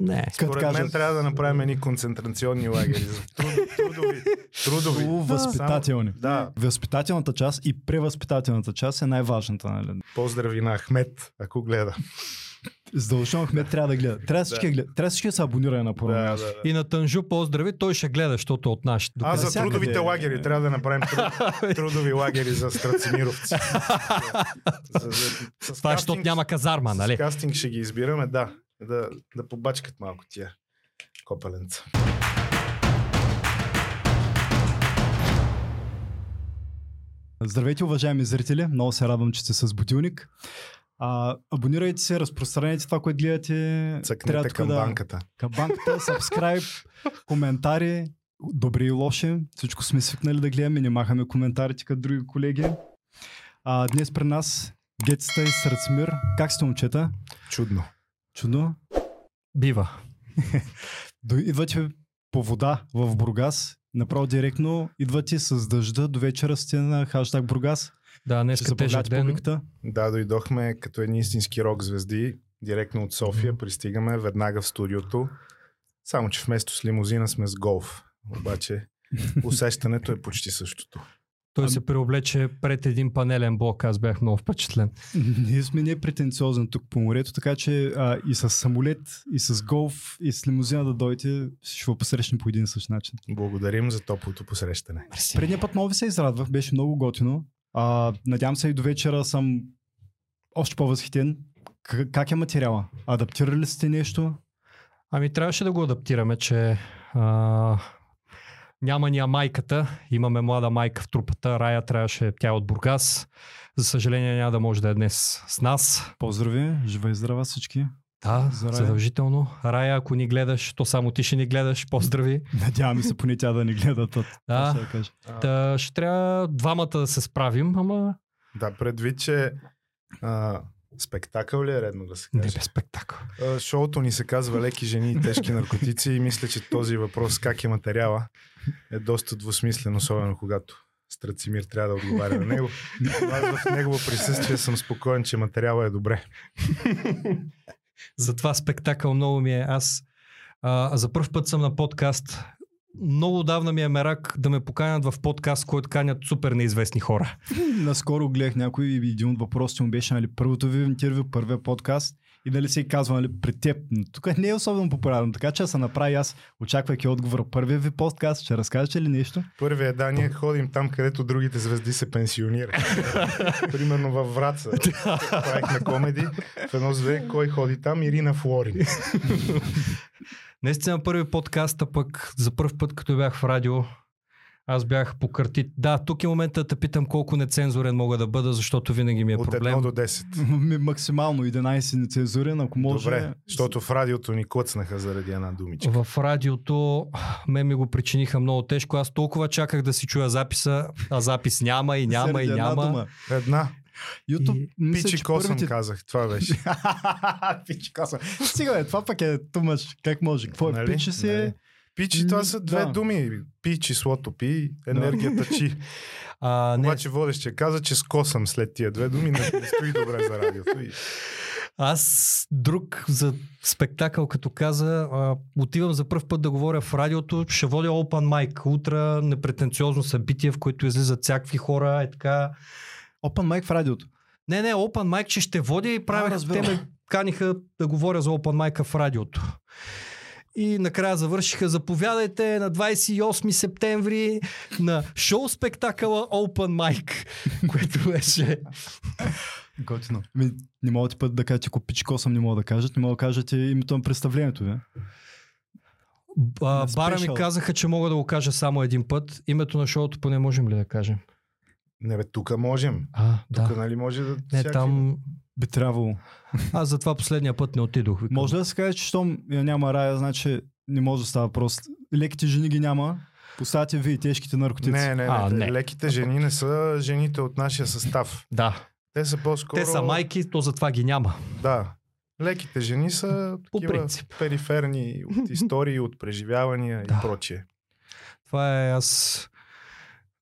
Не. Според кажа- мен трябва да направим едни концентрационни лагери. за Труд, трудови. трудови. Възпитателни. Да. Възпитателната част и превъзпитателната част е най-важната. Нали? Поздрави на Ахмет, ако гледа. Задължително Ахмед трябва да гледа. Трябва всички да гледа. Трябва всички да се абонираме на първо Да, да, да. И на Тънжу поздрави, той ще гледа, защото е от нашите. А за трудовите лагери трябва да направим труд, трудови лагери за страцимировци. За- за- с Това е, защото няма казарма, С нали? кастинг ще ги избираме, да. Да, да побачкат малко тия копеленца. Здравейте, уважаеми зрители. Много се радвам, че сте с Будилник. А, абонирайте се, разпространете това, което гледате. Цъкнете към да, банката. Към банката, subscribe, коментари, добри и лоши. Всичко сме свикнали да гледаме, не махаме коментарите като други колеги. А, днес при нас Гетста и Сръцмир. Как сте, момчета? Чудно. Чудно. Бива. Идвате по вода в Бургас. Направо директно идвате с дъжда. До вечера сте на хаштаг Бургас. Да, днес Ще е тежък ден. публиката. Да, дойдохме като едни истински рок звезди, директно от София, пристигаме веднага в студиото. Само, че вместо с лимузина сме с голф. Обаче усещането е почти същото. Той Ами- се преоблече пред един панелен блок, аз бях много впечатлен. Ние сме непретенциозни тук по морето, така че а, и с самолет, и с голф, и с лимузина да дойдете, ще ви посрещнем по един и същ начин. Благодарим за топлото посрещане. Предния път много ви се израдвах, беше много готино. А, надявам се и до вечера съм още по-възхитен. К- как е материала? Адаптирали ли сте нещо? Ами трябваше да го адаптираме, че а, няма ни я майката, имаме млада майка в трупата, Рая трябваше, тя е от Бургас. За съжаление няма да може да е днес с нас. Поздрави, жива и здрава всички. Да, За Рая. задължително. Рая, ако ни гледаш, то само ти ще ни гледаш. Поздрави. Надяваме се поне тя да ни гледа. Тът. Да. Ще кажа. Та, ще трябва двамата да се справим, ама да, предвид, че а, спектакъл ли е редно да се не каже? бе спектакъл. А, Шоуто ни се казва Леки жени и тежки наркотици и мисля, че този въпрос как е материала е доста двусмислен, особено когато Страцимир трябва да отговаря на него. Аз в негово присъствие съм спокоен, че материала е добре. Затова спектакъл много ми е. Аз а, за първ път съм на подкаст. Много давна ми е мерак да ме поканят в подкаст, който канят супер неизвестни хора. Наскоро гледах някой и един от въпросите му беше нали, първото ви интервю, първия подкаст и дали се казва нали, пред теб. Но Тук не е особено популярно, така че се направи аз, очаквайки отговора. Първия ви подкаст, ще разкажете ли нещо? Първия да, ние ходим там, където другите звезди се пенсионират. Примерно във Враца. Правихме комеди. В едно зве, кой ходи там? Ирина Флорин. Наистина първи подкаст, а пък за първ път, като бях в радио, аз бях по карти. Да, тук е момента да те питам колко нецензурен мога да бъда, защото винаги ми е От проблем. 1 до 10. Ми Максимално 11 нецензурен, ако може. Добре, защото в радиото ни клъцнаха заради една думичка. В радиото ме ми го причиниха много тежко. Аз толкова чаках да си чуя записа, а запис няма и няма Заради и една няма. дума. Една. YouTube, И- мисля, Пичи че косъм първите... казах. Това беше. Пичи косъм. Бе, това пък е тумаш. Как може? Какво е? Нали? Пичи се... Нали? Пичи, това са две Да. думи. Пи числото пи, енергията чи. А, не, Обаче водещия каза, че скосам след тия две думи, не, не стои добре за радиото. И... Аз друг за спектакъл, като каза, а, отивам за първ път да говоря в радиото, ще водя Open Mic, утре непретенциозно събитие, в което излизат всякакви хора, е така. Open mic в радиото. Не, не, Open Mic, че ще водя и правя. те ме каниха да говоря за Open Mic в радиото. И накрая завършиха заповядайте на 28 септември на шоу спектакъла Open Mic, което беше Готино. Ми, не мога ти път да кажете, ако пичи косъм не мога да кажат, не мога да кажете името на представлението. А, На бара ми казаха, че мога да го кажа само един път. Името на шоуто поне можем ли да кажем? Не бе, тук можем. А, Тук да. нали може да... Не, всякакви- там... Би трябвало. Аз затова последния път не отидох. Викам. Може ли да се каже, че щом я няма рая, значи не може да става въпрос. Леките жени ги няма, поставяте ви и тежките наркотици. Не, не, не, А, не. Леките жени не са жените от нашия състав. Да. Те са по-скоро... Те са майки, то затова ги няма. Да. Леките жени са По такива принцип. периферни от истории, от преживявания Да. и прочие. Това е аз...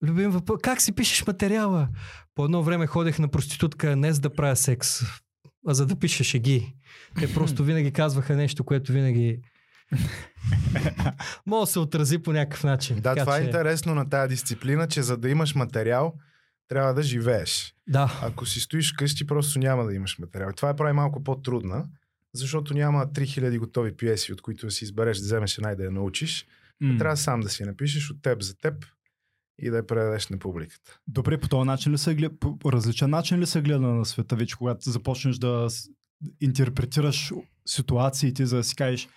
Любим въпрос. Как си пишеш материала? По едно време ходех на проститутка днес да правя секс. а за да пише шеги. Те просто винаги казваха нещо, което винаги може да се отрази по някакъв начин. Да, Така това е че- интересно на тази дисциплина, че за да имаш материал, трябва да живееш. Да, Ако си стоиш вкъщи, просто няма да имаш материал. Това е прави малко по-трудна, защото няма 3000 готови пиеси, от които да си избереш да вземеш една и да я научиш. М. Трябва сам да си напишеш от теб за теб и да я предадеш на публиката. Добре, по този начин ли се гледа, по различен начин ли се гледа на света вече, когато започнеш да интерпретираш ситуациите, за да си кажеш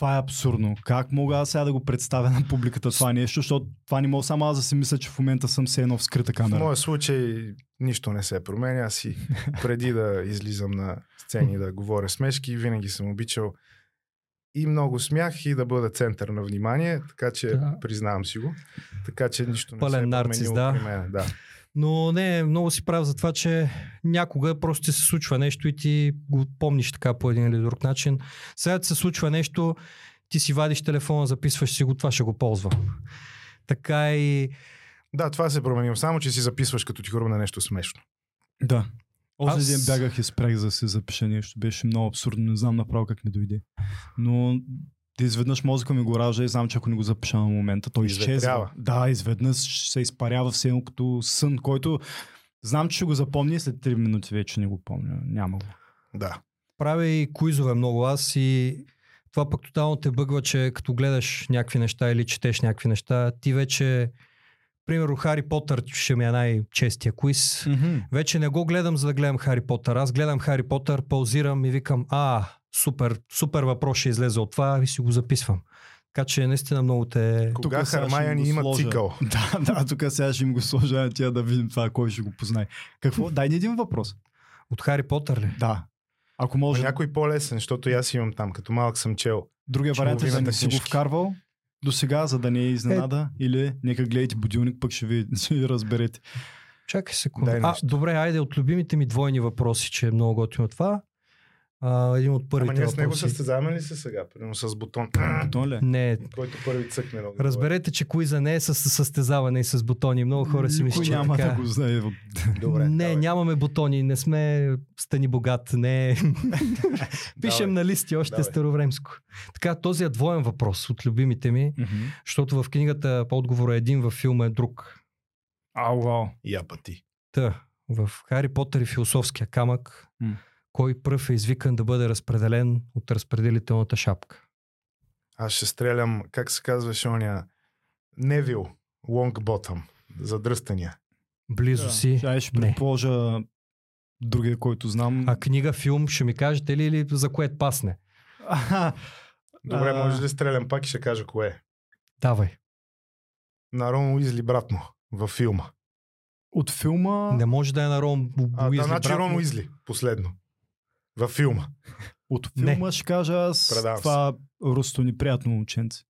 това е абсурдно. Как мога аз сега да го представя на публиката това нещо, защото това не мога само аз да си мисля, че в момента съм се едно в скрита В камера. моя случай нищо не се променя. Аз си преди да излизам на сцени да говоря смешки, винаги съм обичал и много смях и да бъда център на внимание, така че Да. признавам си го. Така че нищо не Пълен се е нарцис, променило да. при мен. Да. но не, много си прав за това, че някога просто ти се случва нещо и ти го помниш така по един или друг начин. Сега ти се случва нещо, ти си вадиш телефона, записваш си го, това ще го ползва. Така и да, това се е променило. Само, че си записваш като ти хрумна нещо смешно. Да. Аз- ден бягах и спрях за да си запиша нещо. Беше много абсурдно. Не знам направо как ми дойде. Но да изведнъж мозъка ми го ражда и знам, че ако не го запиша на момента, той изчезва. Изветрява. Да, изведнъж се изпарява все едно като сън, който знам, че ще го запомня след 3 минути вече не го помня. Няма го. Да. правя и куизове много аз и това пък тотално те бъгва, че като гледаш някакви неща или четеш някакви неща, ти вече, примерно Хари Потър ще ми е най-честия куиз. Вече не го гледам за да гледам Хари Потър. Аз гледам Хари Потър, паузирам и викам, а, супер, супер въпрос ще излезе от това и си го записвам. Така че наистина много те... Кога им го има сложа. цикъл? Да, да, тук сега ще им го сложа на тия да видим това, кой ще го познае. Какво? Дай ни един въпрос. От Хари Потър ли? Да. Ако Може... Някой по-лесен, защото и аз имам там. Като малък съм чел. другия вариант е да не си го вкарвал до сега, за да не е изненада, или нека гледайте будилник, пък ще ви, ще ви разберете. Чакай секунда. Дай А, нещо. добре, айде от любимите ми двойни въпроси, че е много готино това. А, един от Ама първите ние с него въпроси. състезаваме ли се сега? Примерно с бутон. Бутон ли? Не, който първи цъкне много. разберете, че куиза не е с състезаване и с бутони. Много хора си мислят, че няма така. да го знае. Добре. не, давай. нямаме бутони, не сме стани богат, не. Пишем на листи още Давай. старовремско. Така, този е двоен въпрос от любимите ми, Мгм. защото в книгата отговор е един, във филма е друг. Ау, вау. Я пъти. Та, в Хари Потър и философския камък. Кой пръв е извикан да бъде разпределен от разпределителната шапка? Аз ще стрелям, как се казваше оня? Невил. Лонгботъм. Задръстания. Близо Да. си. Сега ще Не. предположа другия, който знам. А книга, филм, ще ми кажете ли или за кое пасне? Добре, А. може да стрелям пак и ще кажа кое е. Давай. На Рон Уизли брат му във филма. От филма, Не може да е на Рон А, Уизли, да, значи брат Рон му. Уизли. Последно. Във филма. от Не. филма ще кажа аз Предавам се. това русто неприятно момченце.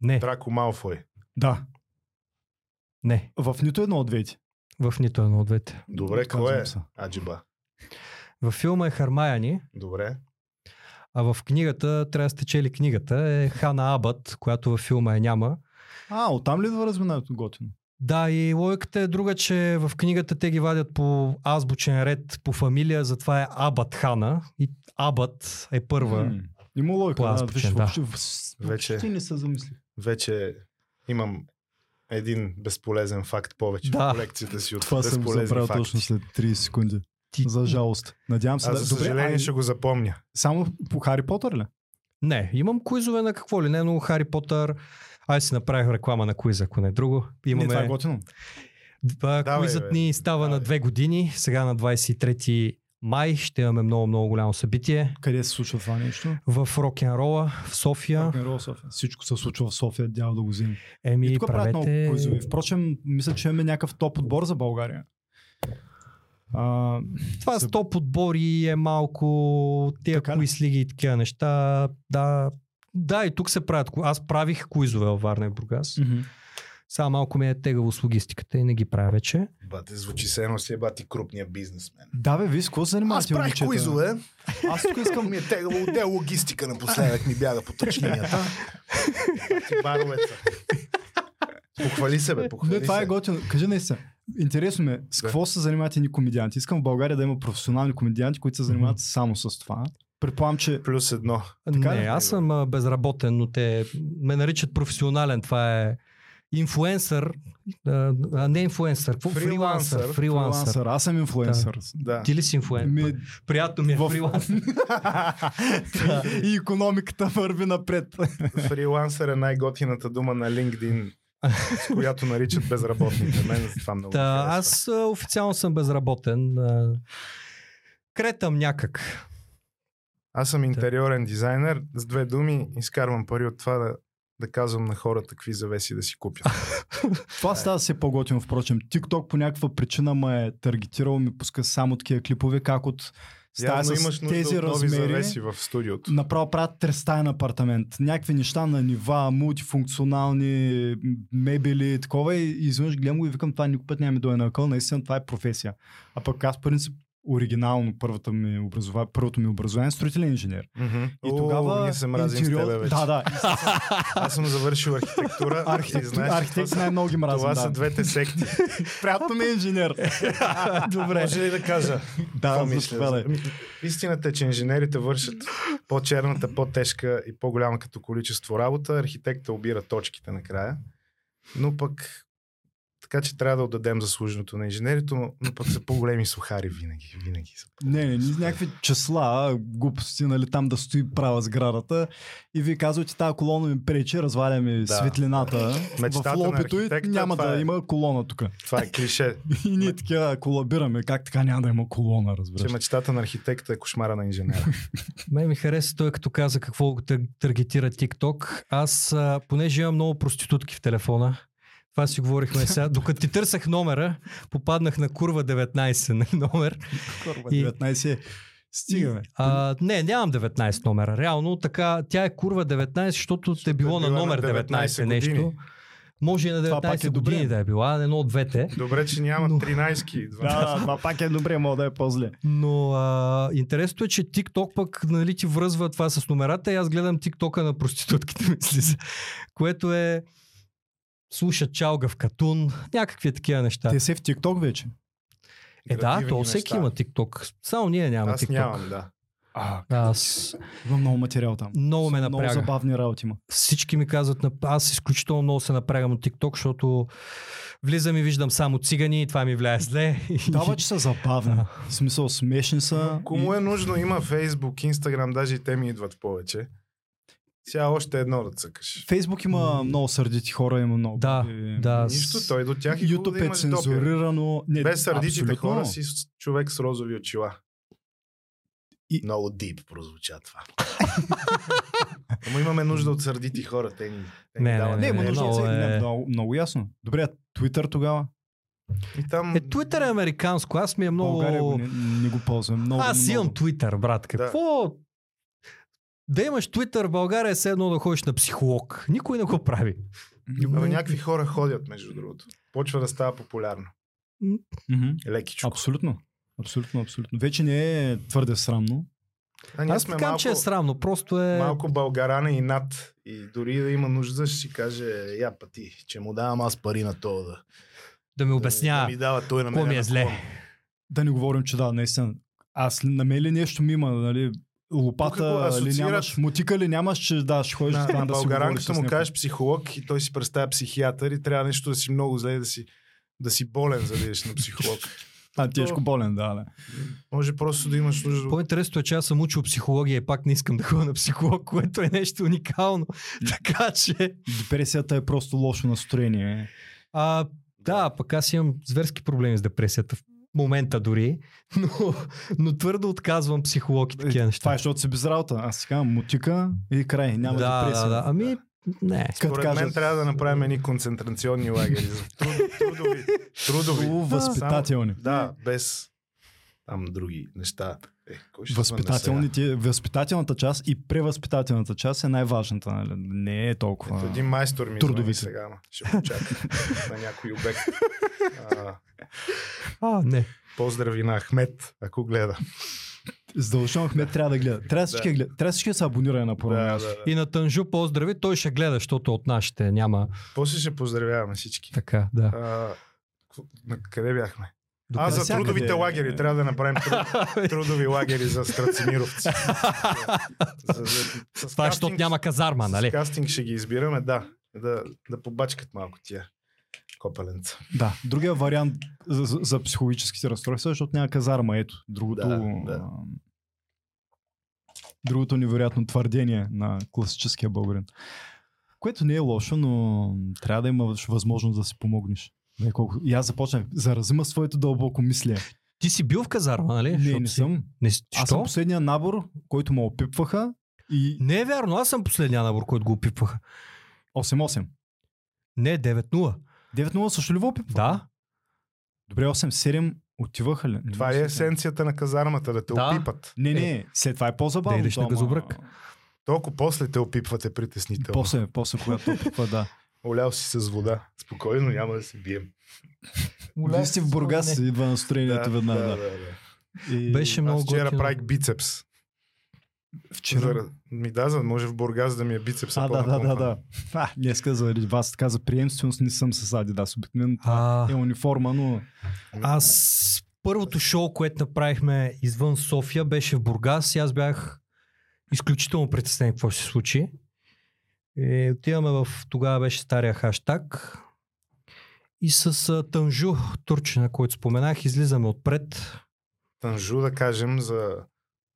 Не, Драко Малфой. Да, не. в нито едно от двете. В нито едно от двете. Добре, кое е? Аджиба. Във филма е Хармаяни, Добре. а в книгата, трябва да сте чели книгата, е Хана Абът, която във филма я няма. А, оттам ли идва разминаването готино? Да, и логиката е друга, че в книгата те ги вадят по азбучен ред, по фамилия, затова е Абът Хана. И Абът е първа. М, Има логика. По Да, азбучен, виж, да. въобще, Вече- въобще не се замисли. Вече имам един безполезен факт повече Да. в колекцията си от Това съм забравил факти. точно след 30 секунди. Ти... За жалост. Надявам се Аз да... за съжаление ай, ще го запомня. Само по Хари Потър ли? Не, имам куизове на какво ли не, но Хари Потър. Аз си направих реклама на куиза, ако не е друго. Не, това е Имаме... готино. Куизът ни става Давай. на две години. Сега на 23 май ще имаме много, много голямо събитие Къде се случва това нещо? в рок-н-рола в София. Рок-н-рол София. Всичко се случва в София, дявол да го вземе. Еми, И тук правят много правете... куизови. Впрочем, мисля, че имаме някакъв топ отбор за България. А, Това за- с топ отбори е малко тия Така ли? куиз лиги и такива неща. Да, да, и тук се правят. Аз правих куизове във Варна и Бургас. мгм. Сега малко ми е тегаво с логистиката и не ги правя вече. Бате, звучи се едно си е бати крупния бизнесмен. Да, бе, виж, какво се занимавате? Аз правих момчета? куизове. Аз тук искам... Ми е тегаво отдел логистика напоследък ми бяга по точнинията. Бати баровеца. Похвали се, бе, похвали Не, това се. е готино. Кажи наистина. Интересно ме, с Да. какво се занимават едни комедианти? Искам в България да има професионални комедианти, които се занимават само с това. Предполагам, че Плюс едно. Така не, ли? аз съм а, безработен, но те ме наричат професионален. Това е инфуенсър, а, не инфуенсър? Фрилансър. фрилансър. Фрилансър. Аз съм инфлуенсър. Да. Ти ли си инфуенсър? Ми, Приятно ми е в- фрилансър. и економиката върви напред. Фрилансър е най-готината дума на LinkedIn, с която наричат безработните. Мен това много харесва. аз а, официално съм безработен. А, кретам някак. Аз съм интериорен дизайнер. С две думи изкарвам пари от това да, да казвам на хората какви завеси да си купят. Това става все по-готино, впрочем. TikTok по някаква причина ме е таргетирал, ми пуска само такива клипове, как от стая Явно с имаш нужда тези от нови размери. завеси в студиото. Направо правят трестаен апартамент. Някакви неща на нива, мултифункционални мебели и такова. И изведнъж гледам го и викам, това никой път няма ми дойде на къл. Наистина това е професия. А пък аз, принцип, оригинално първата ми образова... първото ми образование строителен инженер. Мгм. И О, тогава ние се мразим с тебе вече. Да, да. Аз съм завършил архитектура. Архитект, знаеш, архитект това, най-много ги мразим. това да. са двете секти. Приятно ми е инженер. Добре. Може ли да кажа? да, мисля? Ами, Истината е, че инженерите вършат по-черната, по-тежка и по-голяма като количество работа. Архитекта обира точките накрая. Но пък така че трябва да отдадем заслуженото на инженерите, но, но пък са по-големи сухари винаги. винаги са. Не, не, ние някакви числа, глупости, нали, там да стои права сградата и вие казвате, тази колона ми пречи, разваля ми Да. светлината Мечтата в на лобито и няма да е. има колона тук. Това е клише, И ние така колабираме, как така няма да има колона, че разбираш. мечтата на архитекта е кошмара на инженера. Мен ми хареса той, като каза какво го таргетира TikTok. Аз, понеже имам много проститутки в телефона, това си говорихме сега. Докато ти търсах номера, попаднах на курва 19 на номер. И... и- 19 Стигаме. А, не, нямам 19 номера. Реално така, тя е курва 19, защото те е било на номер 19, 19 нещо. години. Може и на Това пак 19 е добре. години да е била, едно от двете. Добре, че няма Но- 13 Да, това пак е добре, мога да е по-зле. Но а, интересното е, че TikTok пък нали, ти връзва това с номерата и аз гледам TikTok-а на проститутките ми слиза. Което е слушат чалга в катун, някакви такива неща. Те се в TikTok вече. Е да, то всеки неща. има TikTok. Само ние нямаме Аз TikTok. нямам, да. А, Аз има много материал там. много ме Много напряга. забавни работи има. Всички ми казват, аз изключително много се напрягам от TikTok, защото влизам и виждам само цигани и това ми влияе зле. Да, че са забавни. В смисъл, смешни са. Кому е нужно? Има Facebook, Instagram, даже и те ми идват повече. Сега още едно да цъкаш. Фейсбук има много сърдити хора, има много. Да, и- да. Нищо, той до тях и хубаво YouTube да е имаш допир. цензурирано. Не, Без сърдитите абсолютно. хора си човек с розови очила. И- Много дип прозвуча това. Ама имаме нужда от сърдити хора. Те ни, те ни Не, не, дават. Не, има не, нужда много от е- не, много, много ясно. Добре, а Twitter тогава? И там... Е, Twitter е американско, аз ми е много... България го не, не го ползвам. Много, Аз много. имам Twitter, брат. Какво? Да. Имаш Twitter в България е все едно да ходиш на психолог. Никой не го прави. Абе, някакви хора ходят, между другото. Почва да става популярно. Мгм. Лекичко. Абсолютно. Абсолютно, абсолютно. Вече не е твърде срамно. А ние Аз сме така, малко, че е срамно. Просто е... малко българане и над. И дори да има нужда, ще си каже, я пъти, че му давам аз пари на това да, Да ми да, обяснява. ми дава той на мен. ми е зле. Да не говорим, че да, наистина. Аз на мен ли нещо ми има, нали? Тук Лопата ли асоциират- нямаш, мутика ли нямаш, че да, ще ходиш На, там да си говориш му кажеш психолог и той си представя психиатър и трябва нещо да си много зле да си, да си болен, за да идеш на психолог. А, тежко болен, да, да. Може просто да имаш нужда от По-интересното е, че аз съм учил психология и пак не искам да ходя на психолог, което е нещо уникално. така че... Депресията е просто лошо настроение. А, да, пък аз имам зверски проблеми с депресията в момента дори, но, но твърдо отказвам психолог и такива Е, неща. Това е, защото си без работа. Аз казвам мутика и край. Няма да, депресия. да, да. Ами, не. Според мен кажат, трябва да направим едни концентрационни лагери. труд- Трудови. Трудови. Възпитателни. Да, без там други неща. Е, кой ще? Възпитателните, възпитателната част и превъзпитателната част е най-важната. Нали? Не е толкова. Ето един майстор ми Трудови сега, ама ще почака на някой обект. А, А, не. поздрави на Ахмет, ако гледа. Задължително Ахмед трябва да гледа. Трябва всички да гледа. Трябва всички да се абонира на първо Да, да, да. И на Тънжу поздрави, той ще гледа, защото от нашите няма После ще поздравяваме всички. така, да. А, На къде бяхме? До А, за трудовите лагери. Трябва да направим труд, трудови лагери за страцимировци. За- за- с Това е, защото кастинг- няма казарма, С нали? кастинг ще ги избираме, да. Да, да побачкат малко тия копеленца. Да, другия вариант за, за, за психологическите разстройства, е, защото няма казарма. Ето, другото, Да, да. а, другото невероятно твърдение на класическия българин. Което не е лошо, но трябва да имаш възможност да си помогнеш. Не, колко... И аз започнах, заразима своето дълбоко мислие. Ти си бил в казарма, нали? Не, Защото не си- съм. Не, Аз съм последния набор, който ме опипваха и Не е вярно, аз съм последния набор, който го опипваха. 8-8. Не, 9-0. 9-0 също ли ви опипваха? Да. Добре, 8-7 отиваха ли? Това е есенцията на казармата, да те Да. опипат. Не, не, след това е по-забавно. Да идеш на ама- газобрък. Толкова после те опипвате притеснително. После, после, когато опипва, да. Олял си с вода. Спокойно, няма да се бием. Вие сте в Бургас, идва настроението веднага. да, Да, да, да. И... Беше много вчера готино. правих бицепс. вчера. Зара... Ми да, за да може в Бургас да ми е бицепса А, да, да, да, да. А, днеска заради вас така за приемственост не съм с Адидас. Обикновено А, е униформа, но аз първото шоу, което направихме извън София, беше в Бургас и аз бях изключително притеснен какво ще се случи. И отиваме в тогава беше стария хаштаг и с Танжу, турчина, който споменах, излизаме отпред. Танжу, да кажем, за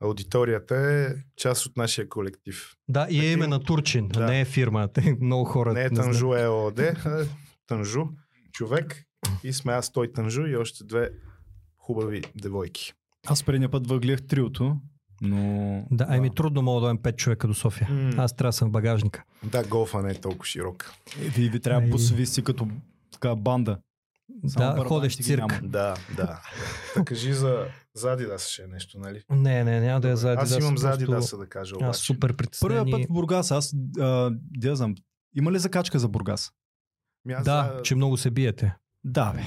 аудиторията е част от нашия колектив. Да, и е име на Турчин, Да. не е фирма. Много хора. Не е. Танжу ЕОД, а е Танжу, човек. И сме аз, той Танжу и още две хубави девойки. аз предния път въгледах триото, но... Да, ами трудно мога да дойдем 5 човека до София. М. Аз трябва да съм в багажника. Да, голфа не е толкова широк. Е, Ви, ви трябва Ай. бусови си като така банда. Само да, ги цирк. няма. Да, да. Да кажи за, за Адидас ще е нещо, нали? Не, не, няма да е за Аз Adidas, имам за Адидаса да кажа Аз обаче. супер притеснен. Първия път и- в Бургас, аз а, да знам, има ли закачка за Бургас? Ми аз Да, за- че много се биете. Да, бе.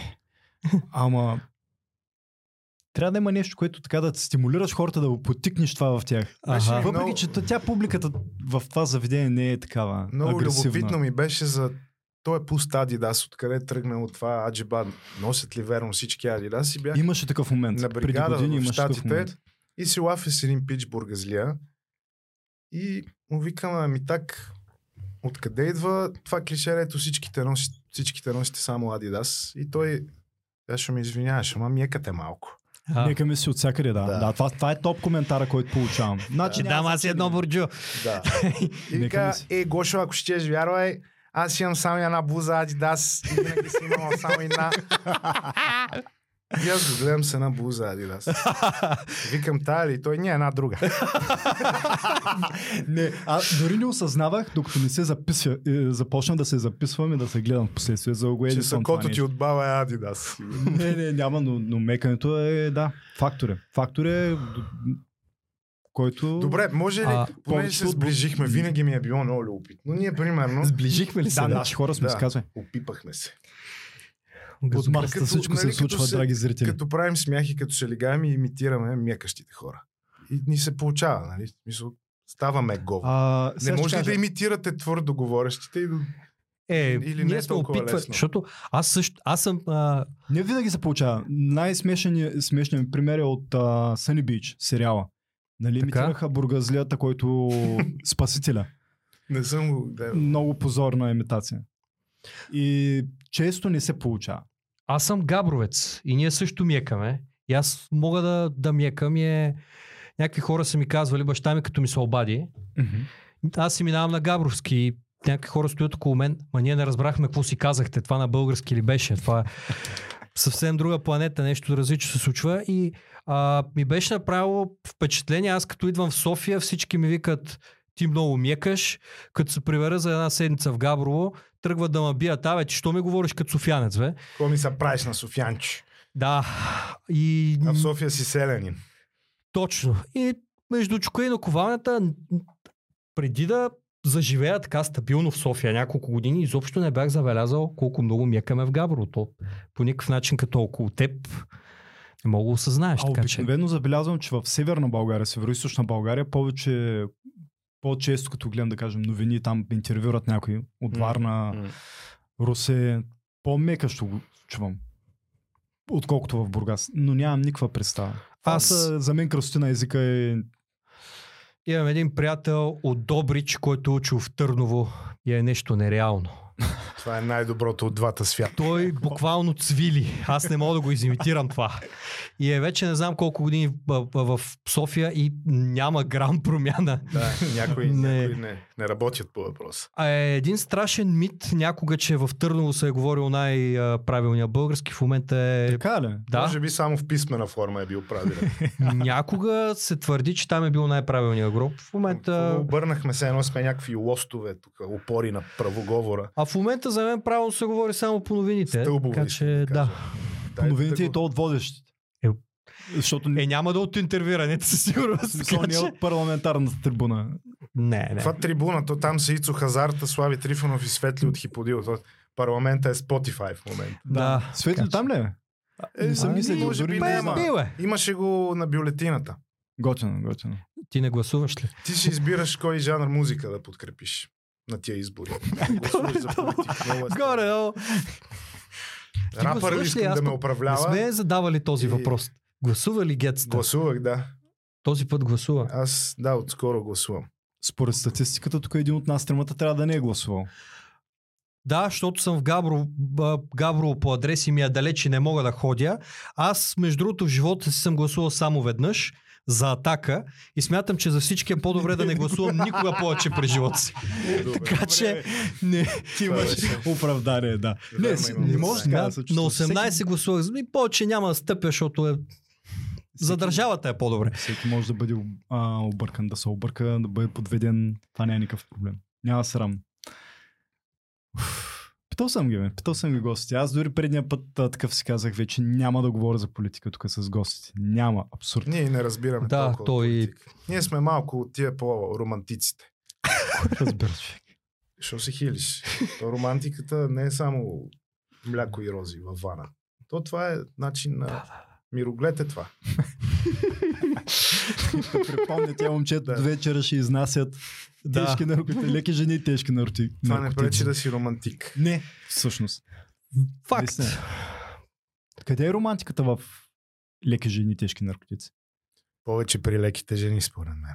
Ама трябва да има нещо, което така да стимулираш хората да го потикнеш това в тях. Ага. Въпреки, много- че тя публиката в това заведение не е такава Много агресивна. любопитно ми беше за той е пуст Адидас, откъде е тръгнало това Аджиба. Носят ли верно всички Адидас и бях Имаше такъв момент. на Преди бригада години в Штатите и си лафи с един пич бургазлия и му викам, ами так, откъде идва това клише, ето всичките, носи, всичките носите само Адидас и той аз ще ме извиняваш, ама мекате малко. А, Нека ми си от всякъде, да. Да. да. това, това е топ коментара, който получавам. Значи, няма дам аз значение. едно бурджо. Да. И вика, е, Гошо, ако ще вярвай, аз имам само една буза Адидас и винаги си имал само една. И аз го гледам с една буза Адидас. Викам, тая ли? Той не е една друга. Не, а дори не осъзнавах, докато не се записва, е, започна да се записвам и да се гледам в последствие за го Че сакото ти от баба е Адидас. Не, не, няма, но, но мекането е, да, фактор е. Фактор е, който... Добре, може ли, А, понеже се сближихме, винаги ми е било много любопитно. Ние, примерно, Сближихме ли се? Да, бе? наши хора сме Да. да. сказвали. опипахме се. От Газопрък. масата Като- всичко нали, се случва, се- драги зрители. Като правим смях и като се легаем и имитираме мекащите хора. И ни се получава, нали? В Смисъл, ставаме го. А, Не може ли кажа, да имитирате твърдо говорещите и. Е, Или не ние е сме толкова опитвали, лесно? защото аз също, аз съм, а, Не винаги се получава. Най-смешният смешният пример е от Sunny Beach, сериала. Нали, Така? имитираха бургазлията, който спасителя. Не съм го... Много позорна имитация. И често не се получава. Аз съм габровец и ние също мекаме. И аз мога да, да мекам и е... Някакви хора са ми казвали, баща ми като ми се обади, аз си минавам на Габровски и някакви хора стоят около мен, ма ние не разбрахме какво си казахте, това на български ли беше, това е съвсем друга планета, нещо различно се случва и а, ми беше направило впечатление, аз като идвам в София, всички ми викат ти много мекаш, като се прибера за една седмица в Габрово, тръгват да ме бият, а бе, ти що ми говориш като софиянец, бе? Какво ми се правиш на Софянчи? Да, и А в София си селянин. Точно. И между чука и наковалнята, преди да заживея така стабилно в София няколко години, изобщо не бях забелязал колко много мякаме в Габрово. То по никакъв начин като около теб не мога да осъзнаеш. А Така че... обикновено забелязвам, че в Северна България, Северо-Источна България, повече по-често, като гледам, да кажем, новини, там интервюрат някой от Варна. Русе, по-мекащо го чувам. отколкото в Бургас. Но нямам никаква представа. Аз Аз- за мен красоти на езика е... Имам един приятел от Добрич, който е учил в Търново и е нещо нереално. Това е най-доброто от двата свята. Той буквално цвили. Аз не мога да го изимитирам това. И е вече не знам колко години в, София и няма грам промяна. Да, някои Не. не, някои не, не работят по въпроса. А е един страшен мит някога, че в Търново се е говорил най-правилния български. В момента е... Така ли? Да, Може би само в писмена форма е бил правилен. някога се твърди, че там е бил най-правилният гроб. В момента... Обърнахме се едно сме някакви лостове, тук, опори на правоговора. А в момента за мен правилно се говори само по новините. Стълбове, така че да да. По новините да и то от водещите. Е. Защото Е, няма да от интервюирането със сигурност. така не е че- от парламентарната трибуна. Не, не. Това трибуна, то там са Ицо Хазарта, Слави Трифонов и Светли от Хиподил. Парламента е Spotify в момента. Да. Светли така че- там ли е? Е, не съм мислил, може би не знам. бил е. Имаше го на бюлетината. Готино, готино. Ти не гласуваш ли? Ти си избираш кой жанр музика да подкрепиш на тия избори. Гласуваш за политик. Много е. Горе, о. Рапър ли искам да ме управлява? Не сме задавали този И- въпрос. Гласува ли Гетста? Гласувах, да. Този път гласува. Аз, да, отскоро гласувам. Според статистиката, тук един от нас тримата трябва да не е гласувал. Да, защото съм в Габро, Габрово по адреси ми е далеч и не мога да ходя. Аз, между другото, в живота си съм гласувал само веднъж за атака и смятам, че за всички е по-добре да не гласувам никога повече през живота си. така че не, Ти имаш оправдание, да. Не, не може да се на чувстваш. 18 Всеки- гласувах. И повече няма да стъпя, защото е... за държавата е по-добре. Всеки може да бъде а, объркан, да се обърка, да бъде подведен. Това не е никакъв проблем. Няма срам. Уф. Питал съм ги, бе. Питал съм ги гостите. Аз дори предния път а, такъв си казах вече няма да говоря за политика тук с гостите. Няма, абсурдно. Ние не разбираме Да, толкова той- политика. Ние сме малко от тия по-романтиците. Разбира се. Що се хилиш? То романтиката не е само мляко и рози във вана. То това е начин на... Мироглед е това. Да припомня тя момчета Да. вечера ще изнасят Да. тежки наркотици, леки жени и тежки наркотици. Това не пречи да си романтик. Не, всъщност. Факт. Наистина. Къде е романтиката в леки жени и тежки наркотици? Повече при леките жени, според мен.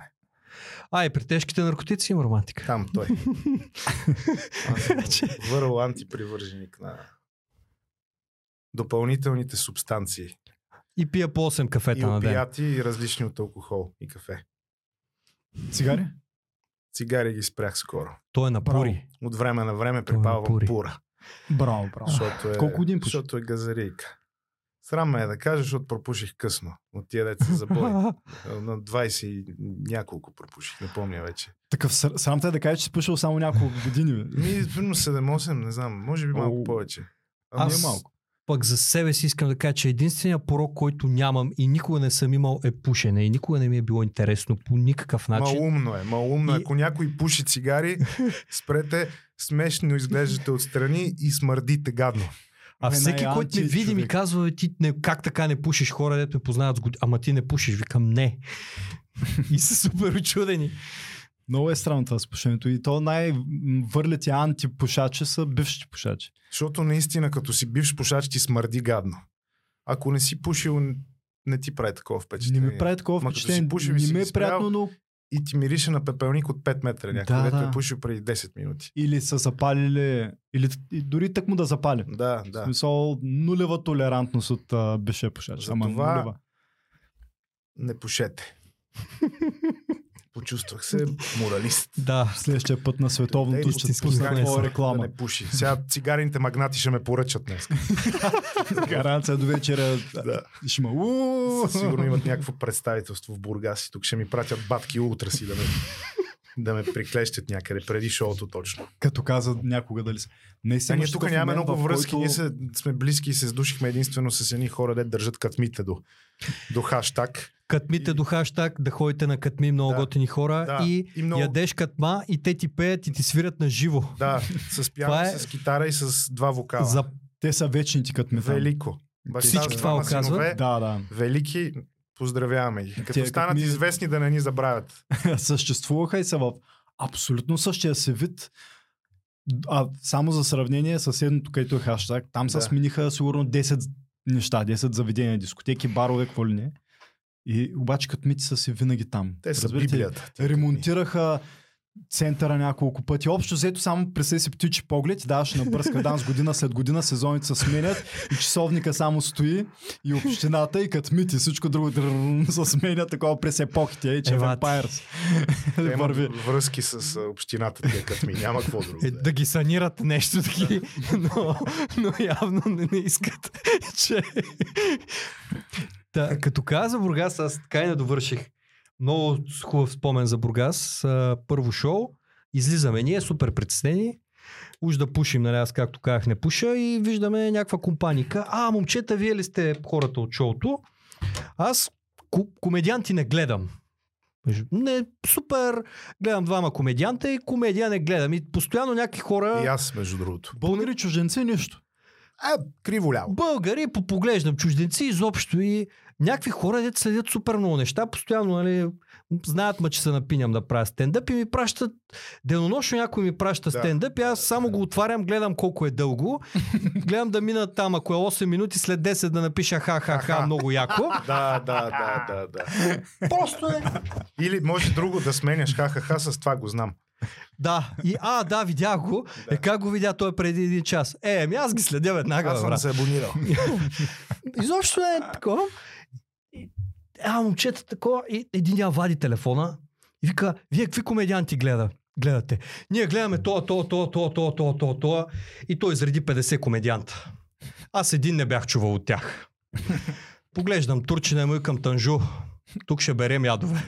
А, и при тежките наркотици има романтика. Там той. Съм върл антипривърженик на допълнителните субстанции. И пия по 8 И кафета на ден. и различни от алкохол и кафе. Цигари? Цигари ги спрях скоро. Той е на пури. От време на време Това е пура. Браво, браво. Защото е, Колко пушиш? Защото е газарийка. Срам ме е да кажа, защото пропуших късно. От тия деца за бой. На 20 и няколко пропуших, не помня вече. Такъв ср- срам те е да кажеш, че си пушил само няколко години. Бе. Ми, примерно 7-8, не знам, може би малко О. повече. Ами Аз- е малко. Пък за себе си искам да кажа, че единственият порок, който нямам и никога не съм имал е пушене. И никога не ми е било интересно по никакъв начин. Малумно е, малумно е. И- Ако някой пуши цигари, спрете, смешно изглеждате отстрани и смърдите гадно. А всеки, който ме види, ми казва, «Е, ти не, как така не пушиш хора, дето ме познават с години. Ама ти не пушиш. Викам, не. и са супер очудени. Много е странно това с пушенето. И то най-върлите антипушачи са бившите пушачи. Защото наистина, като си бивш пушач, ти смърди гадно. Ако не си пушил, не ти прави такова Не впечатление. ми прави такова Ма впечатление. пушил и Не ми е приятно, но И ти мирише на пепелник от 5 метра някъде, Да, дето да. е пушил преди 10 минути. или са запалили, или и дори так му да запали. Да, В да. смисъл нулева толерантност от а, бившия пушач. За Ама това- нулева. Не пушете. Почувствах се моралист. Да. Следващия път на световното ще истински пусна цигари твоя са- Да реклама. не пуши. Сега цигарените магнати ще ме поръчат днес. Гаранция до вечера да. ще уу. Сигурно имат някакво представителство в Бургас и тук ще ми пратят батки утре си да ме, да ме приклещят някъде преди шоуто точно. Като каза някога дали са. Не А си ние имаш тук нямаме много връзки, който- ние се, сме близки и се сдушихме единствено с едни хора, де държат катмите до, до хаштаг. Катмите И- до хаштаг, да ходите на катми, много Да. готини хора Да. и, И много- ядеш катма и те ти пеят и ти свирят на живо. Да, с пиано, е- с китара и с два вокала. За... Те са вечните там. Велико. Баща Всички с това двама го казват? синове, Да, да. Велики, поздравяваме ги. Като Тия станат катми- известни да не ни забравят. Съществуваха и са в абсолютно същия си вид. А само за сравнение, съседното, където е хаштаг, там се Да. смениха сигурно 10 неща, 10 заведения, дискотеки, барове, какво ли не. И обаче като мити са си винаги там. Те са Разбирате ли? Библията. Ремонтираха центъра няколко пъти. Общо взето само през си птичи поглед, и даваш на бърз каданс година след година, сезоните се сменят и часовника само стои и общината и като мити всичко друго се сменя такова през епохите, че Ева, Vampires. Върви. връзки с общината, тия като ми няма какво друго. Е, да е. ги санират нещо таки, но, но явно не, не искат. че... Та, като каза за Бургас, аз така и не довърших. Много хубав спомен за Бургас. Първо шоу. Излизаме ние, супер притеснени. Уж да пушим, нали, аз както казах не пуша и виждаме някаква компаника. А, момчета, вие ли сте хората от шоуто? Аз ко- комедианти не гледам. Не, супер. Гледам двама комедианта и комедия не гледам. И постоянно някакви хора... И аз, между другото. Българи, чужденци, нищо. А, криво ляво. Българи, попоглеждам чужденци изобщо и някакви хора, дето следят супер много неща, постоянно, нали, знаят ма, че се напиням да правя стендъп и ми пращат, денонощно някой ми праща Да. стендъп и аз само го отварям, гледам колко е дълго, гледам да мина там, ако е 8 минути, след 10 да напиша ха-ха-ха, много яко. Да, да, да, да, да. Просто е. Или може друго да сменяш ха-ха-ха, с това го знам. Да, и а, да, видях го. Е, как го видя той преди един час? Е, ами аз ги следя веднага. Аз съм брат. се абонирал. Изобщо не е такова. И- А, момчета такова. И един я вади телефона и вика, вие какви комедианти гледа, гледате? Ние гледаме то, то, то, то, то, то, то, то. И той изреди 50 комедианта. Аз един не бях чувал от тях. Поглеждам турчина и му към Танжу. Тук ще берем ядове.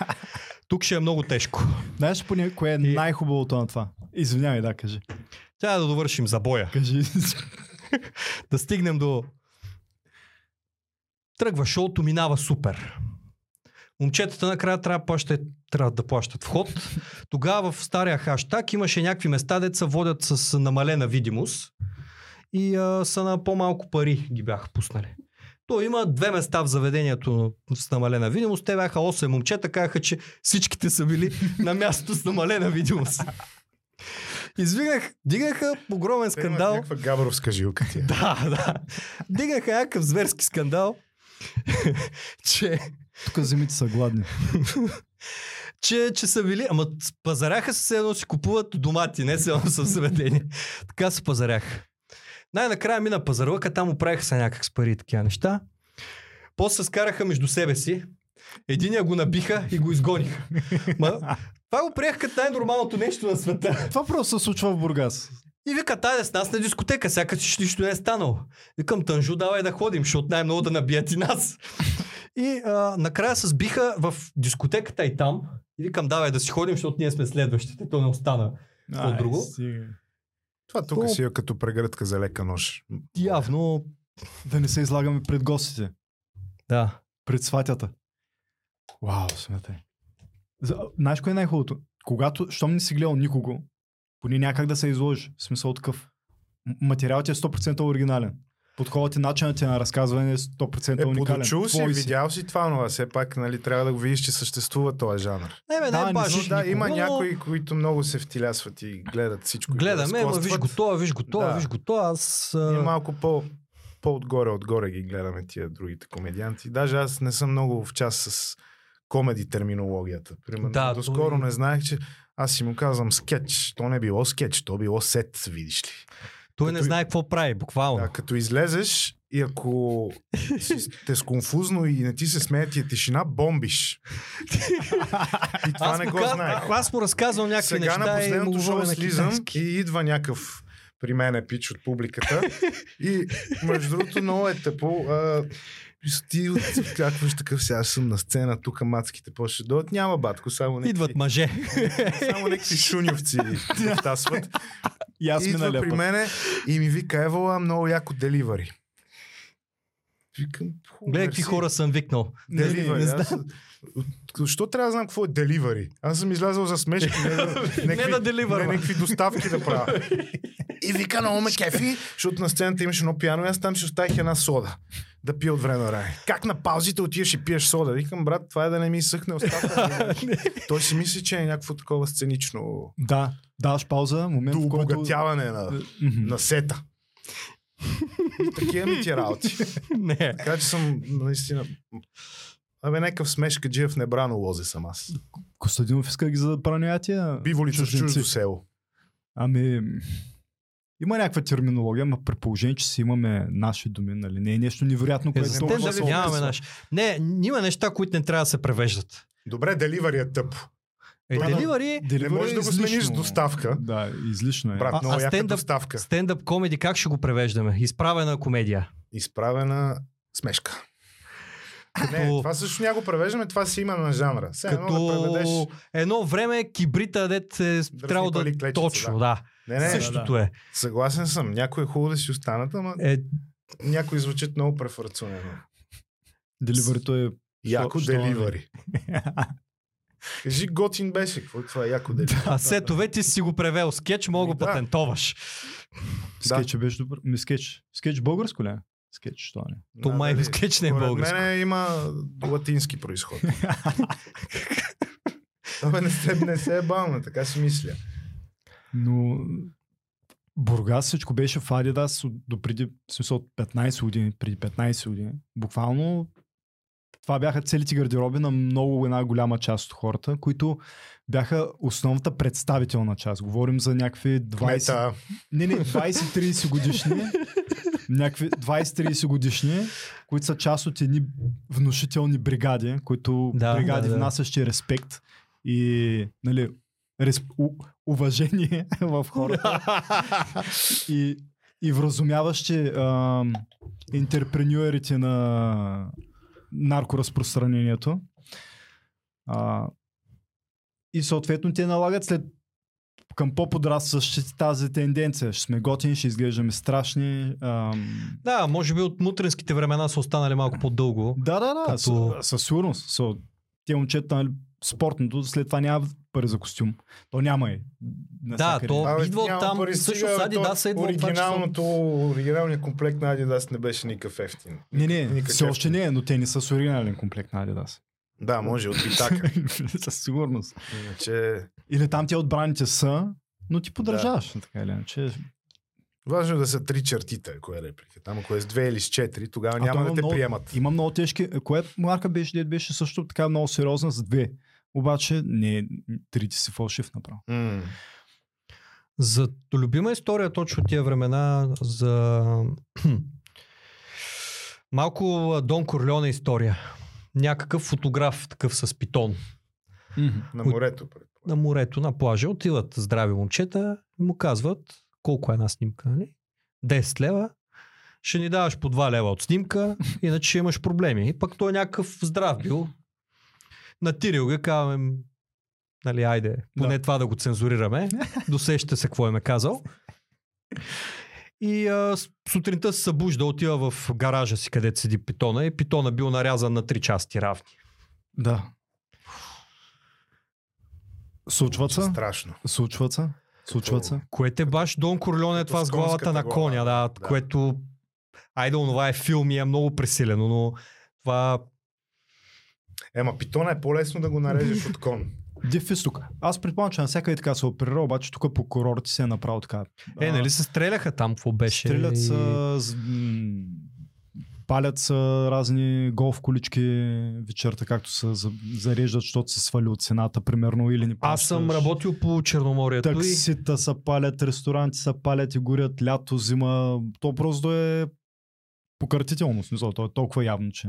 Тук ще е много тежко. Знаеш поне кое е И- най-хубавото на това? Извинявай, да, кажи. Трябва да довършим забоя. Кажи. да стигнем до... Тръгва шоуто, минава супер. Момчетата накрая трябва, да плащат, трябва да плащат вход. Тогава в стария хаштаг имаше някакви места, деца водят с намалена видимост и а, са на по-малко пари ги бяха пуснали. То има две места в заведението с намалена видимост. Те бяха 8 момчета, казаха, че всичките са били на място с намалена видимост. Извигнах, дигнаха огромен скандал. някаква габровска жилка ти. Да, да. Дигнаха някакъв зверски скандал, че, Тук земите са гладни. че, че са били... Ама пазаряха се едно си купуват домати, не се едно в заведение. Така се пазаряха. Най-накрая мина пазарлъка, там оправиха се някак с пари и такива неща. После се скараха между себе си. Единия го набиха и го изгониха. Ма, това го приех като най-нормалното нещо на света. Това просто се случва в Бургас. И вика, тай с нас на дискотека, сякаш че нищо не е станало. Викам, Тънжу, давай да ходим, защото най-много да набият и нас. И а, накрая се сбиха в дискотеката и там. И викам, давай да си ходим, защото ние сме следващите. То не остана. Какво Ай, друго? стига. Това тук си е като прегръдка за лека нож. Явно, Да не се излагаме пред гостите. да. Пред сватята. Вау, смятай. За, знаеш кое е най-хубавото? Когато, щом не си гледал никого, поне някак да се изложиш. В смисъл такъв. Материалът е 100% оригинален. Подходът и начинът ти на разказване е 100% Е, уникален. подочул си, Твой видял си това, но все пак нали, трябва да го видиш, че съществува този жанр. Не, бе, Да, не Но да, има никого, но някои, които много се втилясват и гледат всичко. Гледаме, ама виж го това, виж го това, Да. виж го това. Аз... И малко по, по-отгоре, отгоре ги гледаме тия другите комедианти. Даже аз не съм много в час с комеди терминологията. Примерно, Да, да, доскоро той- не знаех, че аз си му казвам скетч. То не било скетч, то било сет, видиш ли. Той не като- знае какво прави, буквално. Да, като излезеш и ако си, те сконфузно и не ти се смее ти е тишина, бомбиш. И това аз, не го каз- знаех. аз му разказвам някакви Сега на неща му последното шоу на слизам и идва някакъв при мен е пич от публиката. и между другото много е тъпо. А, ти от какво ще такъв сега съм на сцена, тук мацките почват да дойдат. Няма батко, само някакви, Идват мъже. само някакви шуньовци втасват. И аз идва при мене и ми вика, Евала, много яко деливари. Викам, «Ху, Гледай какви мерси». хора съм викнал. Деливари. Не, не Аз... Защо трябва да знам какво е деливари? Аз съм излязъл за смешки, не да, някакви, да деливървам. не някакви доставки да правя. И вика, много ме кефи, защото на сцената имаше едно пиано и аз там ще оставих една сода да пия от време на време. Как на паузите отиваш и пиеш сода? Викам, брат, това е да не ми съхне устата. Той си мисли, че е някакво такова сценично Да, даваш пауза, момент до който... обогатяване на, Мгм. на сета. Такива ми ти работи. Не. Така че съм наистина... Абе, някакъв смешка джия в небрано лозе съм аз. Костадинов иска ги забраня тия Биволица в чужденци. чуждо село. Ами, има някаква терминология, но при положение, че си имаме наши думи, нали? Не е нещо невероятно, Е, което за толкова се нямаме наш. Не, има неща, които не трябва да се превеждат. Добре, деливари е тъпо. Е, Това деливари, Не можеш е да го смениш с излишно. доставка. Да, излишно е. Брат, А- много а яка стендъп- доставка. стендъп комеди, как ще го превеждаме? Изправена комедия. Изправена смешка. Не, Като- това също няма го превеждаме, това си има на жанра. Все едно да Като преведеш... едно време кибрита, дет е трябва да... клечица, Точно, да. да. Не, не, Същото е. съгласен съм. Някои е хубаво да си останат, ама е. някои звучат много префарцунено. Деливарито е... Яко не? деливари. Кажи готин беше. Какво е това яко деливари? А сетове ти си го превел. Скетч мога го Ами да. патентоваш. Скетч беше добър. Ми скетч. Скетч българско ли е? Скетч, що не? То май скетч не е според българско. мене има латински происход. Абе, не се, не се е бавно, така си мисля. Но Бургас всичко беше в Адидас до преди, в смисъл от 15 години, преди 15 години. Буквално това бяха целите гардероби на много една голяма част от хората, които бяха основната представителна част. Говорим за някакви 20... Кмета, Не, не, 20-30 годишни. някакви 20-30 годишни, които са част от едни внушителни бригади, които Да, бригади да, да. внасящи респект и нали, респ... у... уважение в хората и, и вразумяващи ам, интерпренюерите на наркоразпространението. А, и съответно те налагат след към по-подрастващите тази тенденция. Ще сме готини, ще изглеждаме страшни. Ам... Да, може би от мутринските времена са останали малко по-дълго. Да, да, да, Като- със сигурност. Со, те момчета, нали, спортното, след това няма пари за костюм. То няма и. Да, то Абе, идва от там. пари, Също с то Adidas идва оригиналното, оригиналният комплект на Adidas не беше никакъв ефтин. Не, не, Никак все още не е, но те не са с оригинален комплект на Adidas. Да, може от битака. Със сигурност. Иначе Или там те отбраните са, но ти поддържаваш. Така или иначе. важно е да са три чертите, ако е реплика. Там ако е с две или с четири, тогава А няма да те много- приемат. Има много тежки. Коя марка беше, дед беше също така много сериозна с две. Обаче не, трите си фалшив направо. М. За любима история точно от тия времена за малко Дон Корлеоне история. Някакъв фотограф такъв с питон На морето. на морето, на плажа. Отиват здрави момчета и му казват колко е една снимка, нали? 10 лева. Ще ни даваш по 2 лева от снимка, иначе ще имаш проблеми. И пък той е някакъв здрав бил. Натирил го, казваме, нали, айде, поне Да. това да го цензурираме. Досещате се какво им е казал. И а, сутринта се събужда, отива в гаража си, където седи питона и питона бил нарязан на три части равни. Да. Случват се. Страшно. Случват се. Случват се. Което е баш Дон Корлеоне Като това с главата на коня, да, да. което айде, онова е филм и е много пресилено, но това Ема питона е по-лесно да го нарежеш от кон. Див изток. Аз предполагам, че навсякъде така се оперира, обаче тук по курорти се е направил така. е, нали се стреляха там, какво беше? Стрелят и... са, м, палят са разни голф колички вечерта, както се за- зареждат, защото се свали от цената, примерно, или не Аз съм плащаш. работил по Черноморието и Таксита са палят, ресторанти са палят и горят, лято, зима. То просто е пократително, смисъл, то е толкова явно, че...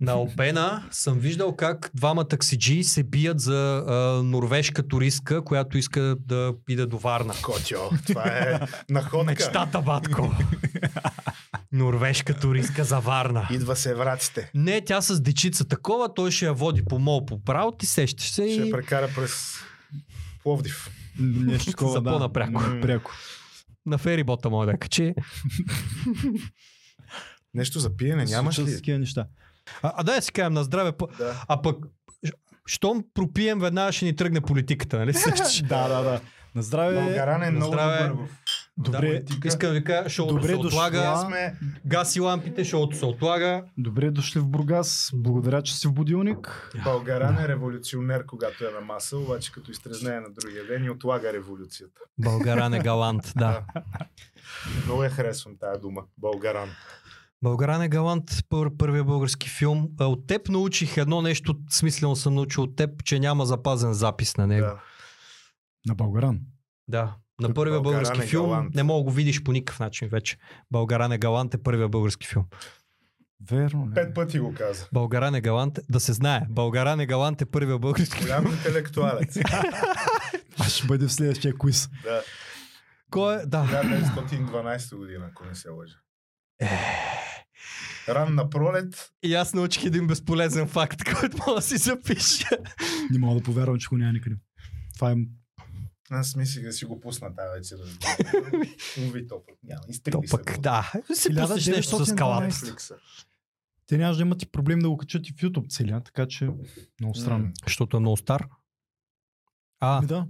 на Алпена съм виждал как двама таксиджи се бият за а, норвежка туристка, която иска да иде до Варна. Котьо, това е находка. Мечтата, батко! Норвежка туристка за Варна. Идва се враците. Не, тя с дечица такова, той ще я води по мол по право, ти сещаш се Ще и... прекара през Пловдив. Нещо такова, За да. по-напряко. М, Пряко. На ферибота мога да качи. Нещо за пиене нямаш ли? такива неща. А, а да си кажем на здраве. Да. А пък, щом пропием, веднага ще ни тръгне политиката, нали? Да, да, да. На здраве. Българан е На много здраве. добър Добре, да, искам да ви кажа, шоуто Добре се отлага, Сме гаси лампите, шоуто се отлага. добре дошли в Бургас. Благодаря, че си в будилник. Българан е революционер, когато е на маса, обаче като изтрезнее на другия ден и отлага революцията. Българан е галант, да. Много я харесвам тая дума. Българан. Българан е галант, пър, първия български филм. А От теб научих едно нещо, смислено съм научил от теб, че няма запазен запис на него. Да. На Българан. да. На първия Българан български е филм галант. не мога да го видиш по никакъв начин вече. Българан е галант е първия български филм. Верно. ли? Пет пъти го каза. Българан е галант, да се знае. Българан е галант е първия български филм. Голям интелектуалец. Това ще бъде в следващия квиз. да. Кой е? Да. 1912 година, ако не се лъжа. Ранна пролет. И аз научих един безполезен факт, който мога да си запиша. Не мога да повярвам, че го няма никъде. Това е... Аз мислих да си го пусна тази вечер. Уви то пък няма. Изтрили се. пък, да. Си пуснеш нещо с 1912. калат. Netflix-а. Те нямаш да имат и проблем да го качат и в YouTube целия, така че много странно. Защото е много стар. А, да.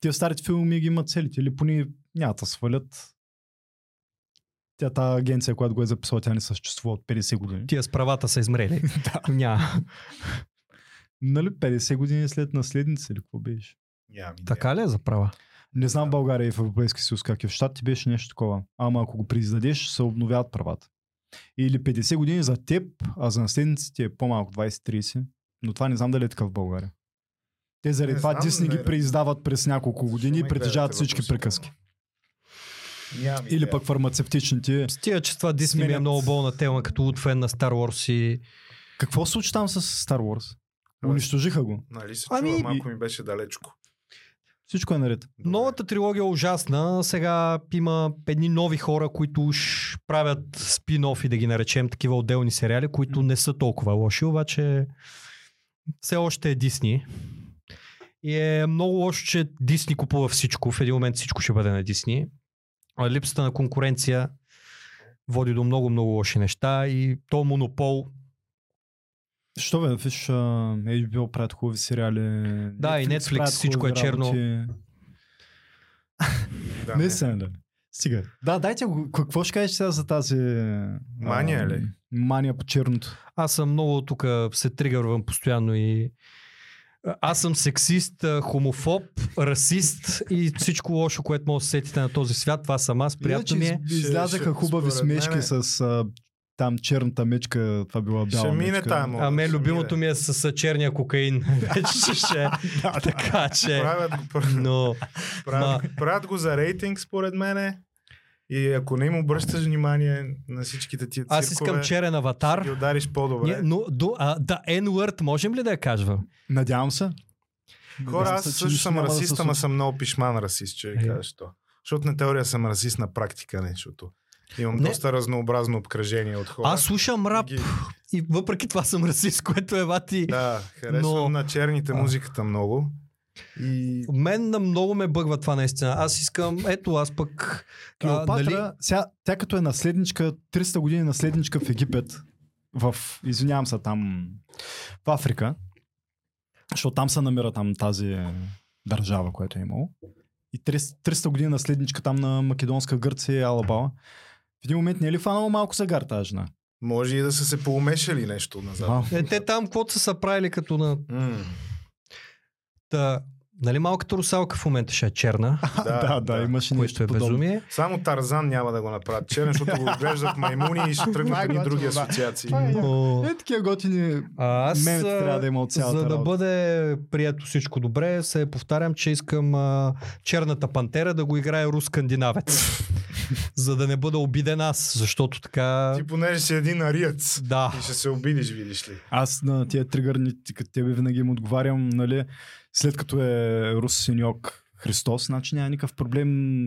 Тия старите филми ги имат целите, или поне няма да свалят. Тя тази агенция, която го е записала, тя не съществува от 50 години. тия с правата са измрели. Да. Няма. Нали 50 години след наследница или какво беше? Идея. Така ли е за права? Не знам в България и в Европейския съюз как е. В Штатите беше нещо такова. Ама ако го прииздадеш, се обновяват правата. Или 50 години за теб, а за наследниците е по-малко, 20-30. Но това не знам дали е така в България. Те заради това Дисни ги преиздават през няколко години и притежават всички приказки. Нямам Или идея. пък фармацевтичните. Стига, че това Дисни ми е Сменят- много болна тема, като от фен на Star Wars и... Какво се случи там с Star Wars? Унищожиха го. Нали се Ами- чува, малко ми беше далечко. Всичко е наред. Добре. Новата трилогия е ужасна. Сега има едни нови хора, които уж правят спин-офи, да ги наречем, такива отделни сериали, които не са толкова лоши, обаче все още е Дисни. И е много лошо, че Дисни купува всичко. В един момент всичко ще бъде на Дисни. Липсата на конкуренция води до много-много лоши неща и то монопол Що бе, виж, HBO правят хубави сериали. Да, и Netflix, всичко е черно. работи. Да, Не не. се, да. Стига. Да, дайте го. Какво ще кажеш сега за тази... Мания а, ли? Мания по черното. Аз съм много тук се тригървам постоянно и аз съм сексист, хомофоб, расист и всичко лошо, което може да се сетите на този свят. Това съм аз. Приятно ми е. Излязаха хубави според смешки мен с а, там черната мечка, това била бяла Ще мине мода. А мен любимото мине. ми е с, с черния кокаин. Вече ще. така че. Правят го, Но правят, правят го за рейтинг, според мене. И ако не им обръщаш внимание на всичките тия циркове, аз искам черен ще аватар. ги удариш по-добре. Ние, но, до, а, да, N-word, можем ли да я кажем? Надявам се. Хора, аз също съм да расист, ама съм много пишман расист, че Е. ви кажа що. Защото на теория съм расист на практика, не, защото имам Не. доста разнообразно обкръжение от хора. Аз слушам рап Ги- и въпреки това съм расист, което е вати. Да, харесвам Но- на черните музиката много. И Мен на много ме бъгва това наистина. Аз искам, ето аз пък... Клеопатра, нали- сега, тя като е наследничка, 300 години наследничка в Египет, в, извинявам се, там, в Африка, защото там се намира там тази държава, която е имало. И 300, 300 години наследничка там на Македонска Гърция и Алабала. В един момент не е ли фанала малко загар тази жена? може и да са се поумешали нещо назад. Вау. Е, те там, каквото са се правили като на... М, Та, нали малката русалка в момента ще е черна, Да, да, да, имаше нещо е подобно. безумие. Само Тарзан няма да го направят черен, защото го отглеждат маймуни и ще тръгнат едни други да. асоциации. Е Но... Е, такива готини А аз, мемета трябва да има от цялата за да работа. бъде прието всичко добре, се повтарям, че искам а, черната пантера да го играе рус скандинавец. за да не бъда обиден аз, защото така... Ти понеже си един ариец Да. и ще се обидиш, видиш ли. Аз на тия тригърни, като тебе винаги им отговарям, нали, след като е Рус Синьок Христос, значи няма никакъв проблем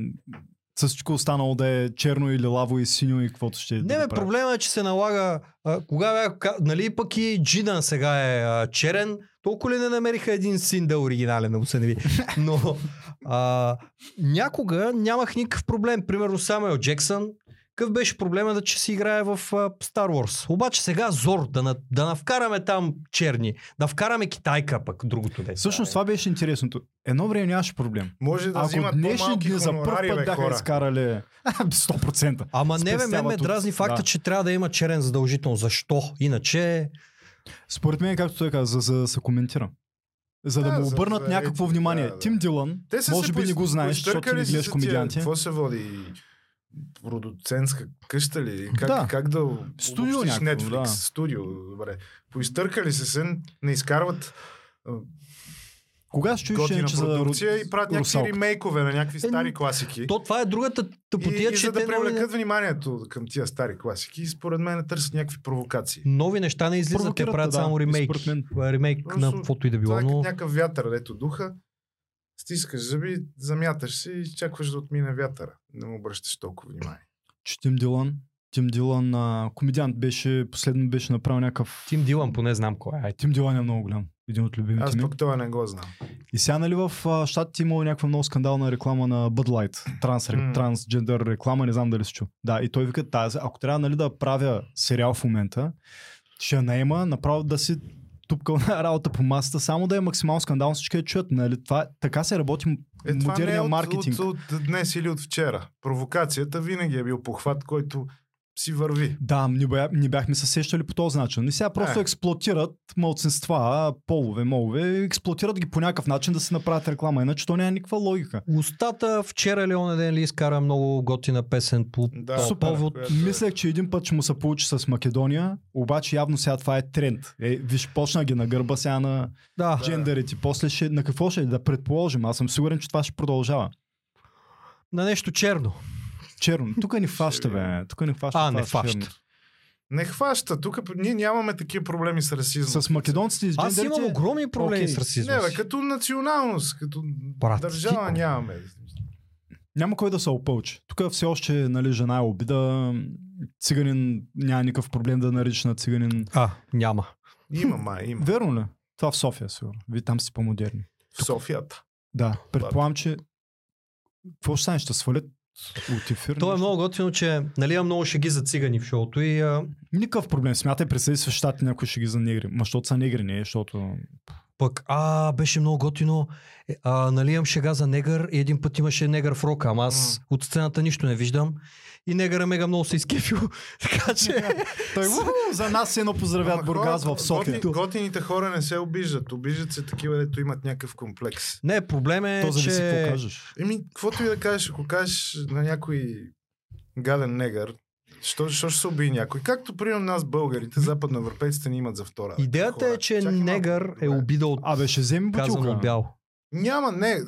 всичко останало да е черно или лаво и синьо и каквото ще да Не, бе, правят. проблема е, че се налага. А, кога бе, нали пък и Джидан сега е а, черен, толкова ли не намериха един син да е оригинален, да му се не ви. Но а, някога нямах никакъв проблем. Примерно Самуел Джексън, Какъв беше проблема да че си играе в а, Star Wars? Обаче сега Зор, да, на, да навкараме там черни, да вкараме китайка пък другото дете. Всъщност това беше интересното. Едно време нямаше проблем. Може да Ако взимат днешни дни за първ път бе, бяха хора. изкарали 100%. Ама не бе, мен ме от- дразни факта, да. че трябва да има черен задължително. Защо? Иначе... Според мен, както той каза, за, за да се коментира. За да, Да, му обърнат за някакво внимание. да, да. Тим са може би не го знаеш, защото не гледаш комедианти. Какво се води? Продуцентска къща ли? Как, Да. как да Студио някакво, Netflix? да. Студио, добре. Поизтъркали се се, не изкарват Кога ще чуеш, че за продукция и правят някакви Русалка? ремейкове на някакви стари Е, класики. То това е другата И, тъпотия, и че за да те нови, привлекат вниманието към тия стари класики, и според мен не търсят някакви провокации. нови неща не излизат, те правят да, само и ремейк. мен. Ремейк Просто на каквото и да било, Това е но... някакъв вятър, дето духа, стискаш зъби, замяташ се и чакваш да отмине вятъра. Не му обръщаш толкова внимание. че Тим Дилън, Тим Дилън, а, комедиант беше, последно беше направил някакъв... Тим Дилан, поне знам кой е. Ай, Тим Дилън е много голям. Един от любимите Аз ми. пък това не го знам. И сега нали в а, щатите имало някаква много скандална реклама на Bud Light. Транс, М. трансджендър реклама, не знам дали си чу. Да, и той вика, тази, ако трябва нали, да правя сериал в момента, ще я наема направо да си тупкал на работа по масата, само да е максимално скандално всички да чуят. Нали? Това, така се работи Е, е модерния от, маркетинг. от, от, днес или от вчера. Провокацията винаги е бил похват, който си върви. Да, не, бя, не бяхме се сещали по този начин. И сега просто Е. експлуатират мълцинства, полове, молове, експлуатират ги по някакъв начин да се направят реклама, иначе то няма никаква логика. Устата вчера ли оня ден ли изкара много готина песен по Да, по супер. повод. Която е- Мислех, че един път ще му се получи с Македония, обаче явно сега това е тренд. Е, виж, почна ги на гърба сега на Да. джендерите. После ще, на какво ще е? Да предположим. Аз съм сигурен, че това ще продължава. На нещо черно. Черно. Тук ни фаща, бе. Тук ни фаща. А, не фаща. Не хваща. Тук ние нямаме такива проблеми с расизма. С македонците и с Аз имам огромни проблеми Окей. с расизма. Не, бе, като националност, като Брат, държава ти- нямаме. Няма кой да се опълчи. Тук все още нали, жена е обида. Циганин няма никакъв проблем да нарича на циганин. А, няма. Има, май, има. Верно ли? Това в София, сигурно. Вие там сте по-модерни. В Софията. Да, предполагам, че... Какво ще стане? Ще свалят от ефир? То е много готино, че нали, има много шеги за цигани в шоуто и а, Никакъв проблем. Смятай, се в щати някой ще ги за негри. Ма, защото са негри, не, защото... пък, а, беше много готино. Е, А, нали имам шега за негър и един път имаше негър в рока, ама аз М. от сцената нищо не виждам. И негъра мега много се изкефил. така че... Той, за нас едно поздравят хората- в София. Готин, готините хора не се обиждат. Обиждат се такива, дето имат някакъв комплекс. Не, проблем е, То зависи какво че... кажеш. Еми, каквото и да кажеш, ако кажеш на някой гаден негър, що, що ще се убие някой? Както примерно нас, българите, западноевропейците ни имат за втора. Идеята хора. е, че Чакай негър е добре. обида от Абе, ще вземи бутилка. бял. Няма, не,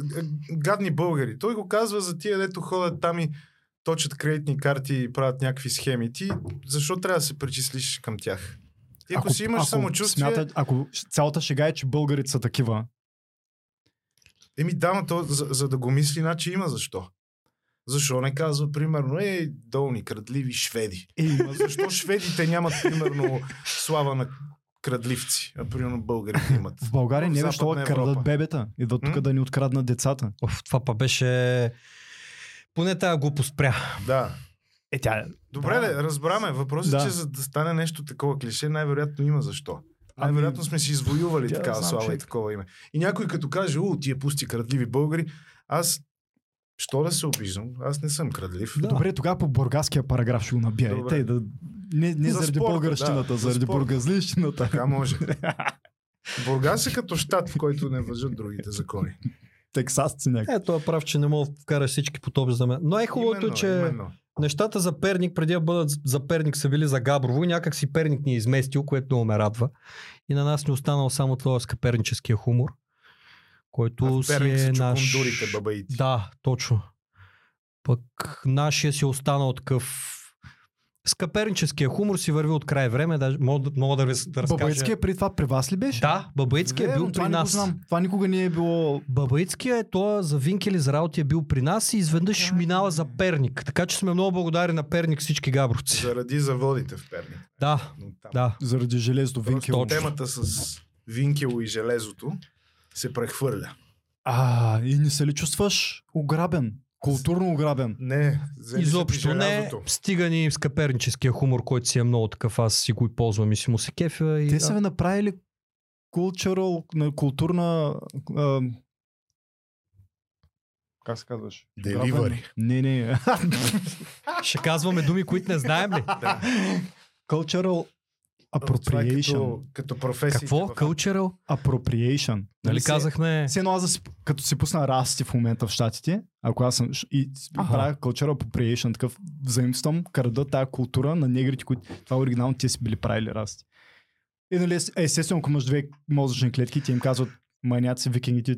гадни българи. Той го казва за тия, дето ходят там и точат кредитни карти и правят някакви схеми. Ти защо трябва да се причислиш към тях? Ти ако, си имаш самочувствие, Смята, ако цялата шега е, че българите са такива, еми да, но то, за, за да го мисли, иначе има защо. Защо не казва, примерно, ей, долни, крадливи шведи. Ма защо шведите нямат, примерно, слава на крадливци, а примерно българите имат? в България не е защо крадат бебета. Идват тук да ни откраднат децата. Оф, това па беше... Поне тази глупост спря. Да. Е, тя... Добре, Да. разбраме. Въпросът Да. е, че за да стане нещо такова клише, най-вероятно има защо. Ами, Най-вероятно сме си извоювали тя такава знам, слава и такова име. И някой като каже, о, тия пусти крадливи българи, аз, що да се обиждам? Аз не съм крадлив. Да. Добре, тогава по бургаския параграф ще го тъй да... Не, не За заради спорта, българщината, да, за заради спорта. бургазлищината. Така може. Бургас е като щат, в който не въжат другите закони. Тексасци някак. Е, това е прав, че не мога да вкараш всички по топ за мен. Но е хубавото, Именно, че именно. нещата за Перник, преди да бъдат за Перник, са били за Габрово и някак си Перник ни е изместил, което много ме радва. И на нас ни е останал само този скъперническия хумор, който А в си е наш... чукундурите, бабаите. Да, точно. Пък нашия си е останал такъв скъперническия хумор си върви от край време, даже мога, да- мога да ви да разкажа. Бабаитския при това при вас ли беше? Да, Бабаитския е бил при нас. знам. Това никога не е било... Бабаитския е той за Винкели за работи е бил при нас и изведнъж е. минава за Перник. Така че сме много благодарни на Перник всички габровци. Заради заводите в Перник. Да, да. Заради железото Просто Винкел. точно. темата с Винкело и железото се прехвърля. А, и не се ли чувстваш ограбен? Културно ограбен. Не, Изобщо не. Стига ни с каперническия хумор, който си е много такъв. Аз си го и ползвам и си му се кефя. И, Те да. са ви направили cultural, на културна... А, как се казваш? Ограбен? Не, не. Ще казваме думи, които не знаем ли? Да. cultural appropriation. като, като професия. Какво? Cultural? Appropriation. Нали се- казахме... Все едно аз да си, като си пусна расти в момента в Штатите, ако аз съм и Аха. правя cultural appropriation, такъв взаимствам, крада тая култура на негрите, които това оригинално те си били правили расти. И нали, ес- естествено, ако имаш две мозъчни клетки, ти им казват маняци, викингите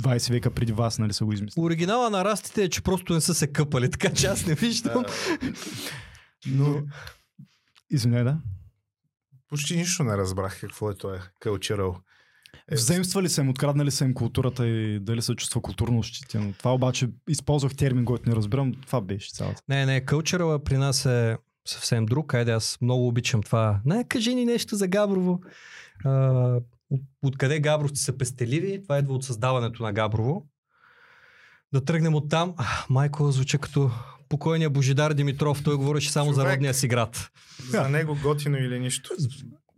20 века преди вас, нали са го измислили. Оригинала на растите е, че просто не са се къпали, така че аз не виждам. Но Извиняй, да. Почти нищо не разбрах какво е това cultural. Е, Взаимствали са им, откраднали са им културата и дали се чувства културно ощетено. Това обаче използвах термин, който не разбирам. Това беше цялата. Не, не, кълчерала при нас е съвсем друг. Айде, аз много обичам това. Не, кажи ни нещо за Габрово. А, от, откъде габровци са пестеливи? Това идва от създаването на Габрово. Да тръгнем от там. А, майко, звуча като покойния Божидар Димитров. Той говореше само за Човек. родния си град. За него готино или нищо.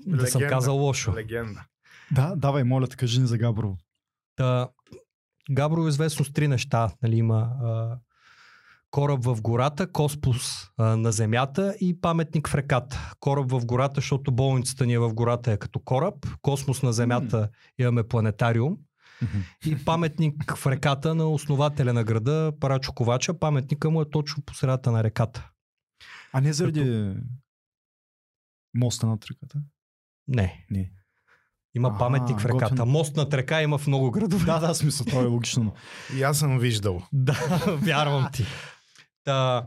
Да съм Легенда. казал лошо. Легенда. Да, давай, моля кажи ни за Габрово. Та, Габрово е известно с три неща. Нали, има а, кораб в гората, коспус а, на земята и паметник в реката. Кораб в гората, защото болницата ни е в гората е като кораб, космос на земята имаме планетариум и паметник в реката на основателя на града, Парачо Ковача. Паметника му е точно по средата на реката. А не заради моста над реката? Не. Не. Има А, паметник в реката. готин. Мост над река има в много градове. Да, да, смисъл, това е логично. но- И аз съм виждал. Да, вярвам ти. Та,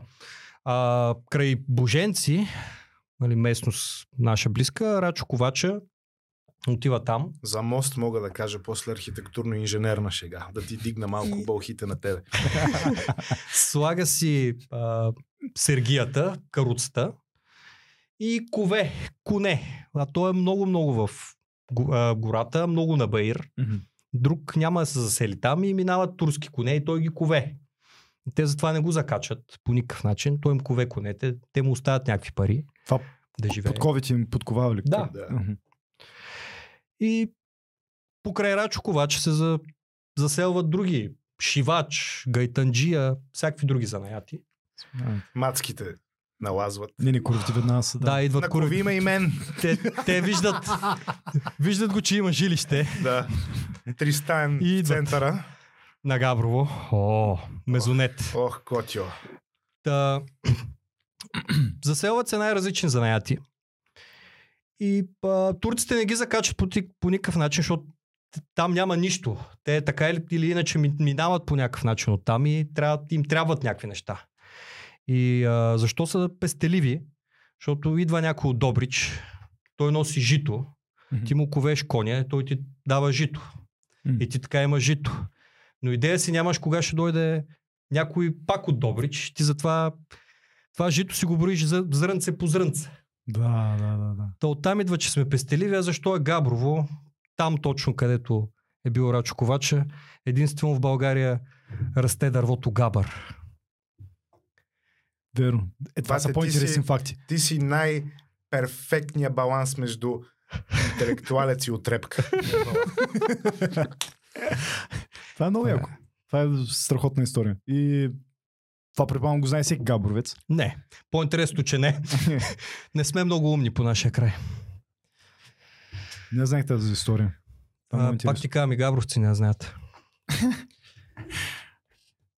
а, край Боженци, нали, местност наша близка, Рачо Ковача отива там. За мост мога да кажа после архитектурно-инженерна шега. Да ти дигна малко бълхите на тебе. Слага си а, сергията, каруцата и кове, коне. А то е много-много в гората, много на Баир. Друг няма да се засели там и минават турски коне и той ги кове. Те затова не го закачат по никакъв начин. Той им кове конете, те му оставят някакви пари Това да живее. подковите им подковавали. Да. Да. И покрай Рачо Ковач се за, заселват други. Шивач, гайтанджия, всякакви други занаяти. Мацките налазват. Не, не, курвите веднага са. Да, идват На кури. има и мен. Те, те виждат, виждат го, че има жилище Да. Тристан И центъра. на Габрово. О, мезонет. Ох, котио. Та, заселват се най-различни занаяти. И а, турците не ги закачат по, по никакъв начин, защото там няма нищо. Те така или, или иначе ми- минават по някакъв начин от там и трябва, им трябват някакви неща. И а, защо са пестеливи? Защото идва някой от Добрич, той носи жито, Мгм. ти му ковеш коня, той ти дава жито. М. И ти така има жито. Но идея си нямаш кога ще дойде някой пак от Добрич. Ти затова това жито си го броиш за зрънце по зрънце. Да, да, да, да. Та оттам идва, че сме пестеливи, а защо е Габрово? Там точно където е бил Рачо Ковача. Единствено в България расте дървото габър. Верно. Е, това Бате, са по-интересни факти. Ти си най-перфектният баланс между интелектуалец и отрепка. Това е много яко. Това е страхотна история. И това предполагам го знае всеки габровец. Не. По-интересното, че не. Не сме много умни по нашия край. Не знаех тази история. Това е А, пак ти казвам и габровци не знаят.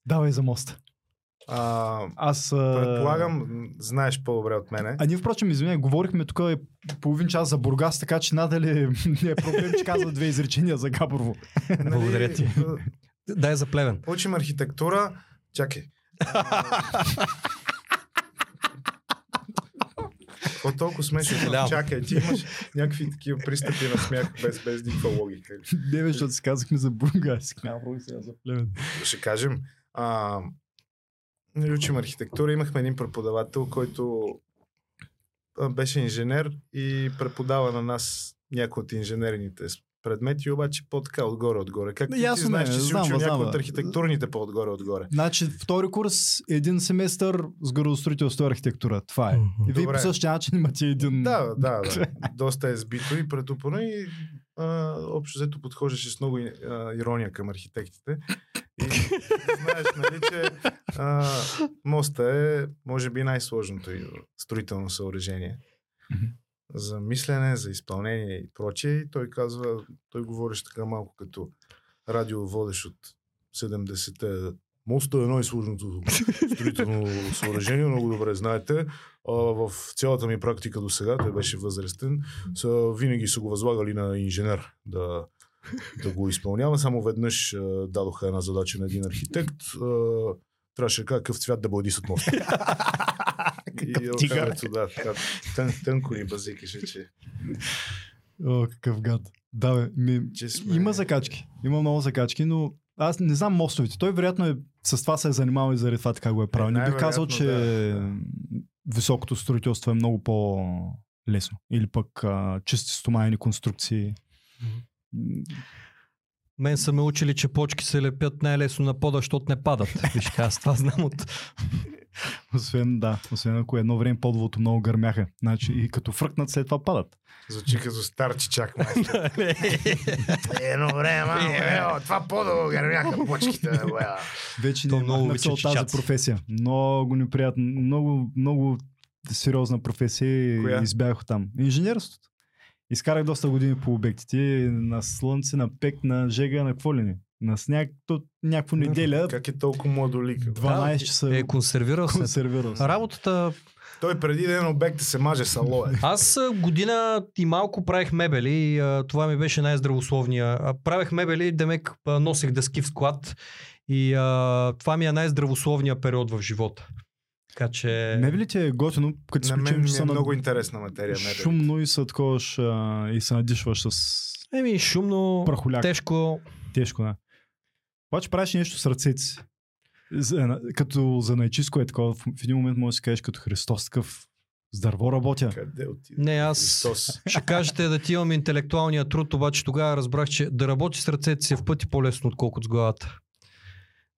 Давай за моста. А, Аз... Предполагам, знаеш по-добре от мене. А ние, впрочем, извиняй, говорихме тук е половин час за Бургас, така че надали не е проблем, че казва две изречения за Габрово. Благодаря ти. а, Дай за плевен. Учим архитектура. Чакай. Какво толкова смешно? Съжалявам. Чакай, ти имаш някакви такива пристъпи на смях без, без никаква логика. не, бе, защото си казахме за Бургас. Габрово и сега за Плевен. Ще кажем. А, нали, учим архитектура. Имахме един преподавател, който беше инженер и преподава на нас някои от инженерните предмети, обаче по-така отгоре-отгоре. Както ти Ясно знаеш, е, че си знам, учил някои от архитектурните по-отгоре-отгоре. Значи втори курс, един семестър с градостроителство и архитектура. Това е. Мгм. И вие по същия начин имате един... Да, да, да. Доста е сбито и претупано и а, общо взето подхождаше с много а, ирония към архитектите. И знаеш, нали, че а, моста е, може би, най-сложното и строително съоръжение. За мислене, за изпълнение и прочее. И той казва, той говореше така малко като радиоводещ от 70-те. Моста е най-сложното строително съоръжение, много добре знаете. А, в цялата ми практика до сега, той беше възрастен, са, винаги са го възлагали на инженер да, да го изпълнява. Само веднъж а, дадоха една задача на един архитект. А, трябваше какъв цвят да бладисат моста. И тигър. отиването, да, така, тън, тънко ни базикаше, че, О, какъв гад. Да, бе, ми, че сме... има закачки. Има много закачки, но аз не знам мостовете. Той вероятно е, с това се е занимавал и заради това така го е правил. Не бих казал, че най-вероятно, високото строителство е много по-лесно. Или пък а, чисти стомаяни конструкции. Мен са ме учили, че почки се лепят най-лесно на пода, защото не падат. Виж, аз това знам от... Освен, да, освен ако едно време подвото много гърмяха. Значи и като фръкнат след това падат. Звучи като стар чичак. майстор. Едно време, мамо, ео, това по-дълго гърмяха почките. Вече не много обича тази професия. Много неприятно. Много, много сериозна професия Коя? и избягах там. Инженерството. Изкарах доста години по обектите. На слънце, на пек, на жега, на какво ли не. На сняг, то някаква неделя, Как е толкова младолик? бе? 12 часа Е, консервирал се. консервирал се. Работата... Той преди ден обект се маже с алоe. Аз година и малко правех мебели това ми беше най-здравословния. Правех мебели, демек носех дъски в склад и а, това ми е най-здравословния период в живота. Така че... Мебелите е готино, като На мен че е са на- много интересна материя. мебелите. шумно и се а, и се надишваш с Еми, шумно, прахоляк. тежко. Тежко, да. Обаче правиш нещо с ръцете си. За, като за найчиско е такова. В, един момент може да си кажеш като Христос такъв с дърво работя. Къде отиде? Не, аз Христос. ще кажете да ти имам интелектуалния труд, обаче тогава разбрах, че да работи с ръцете си е в пъти по-лесно, отколкото с главата.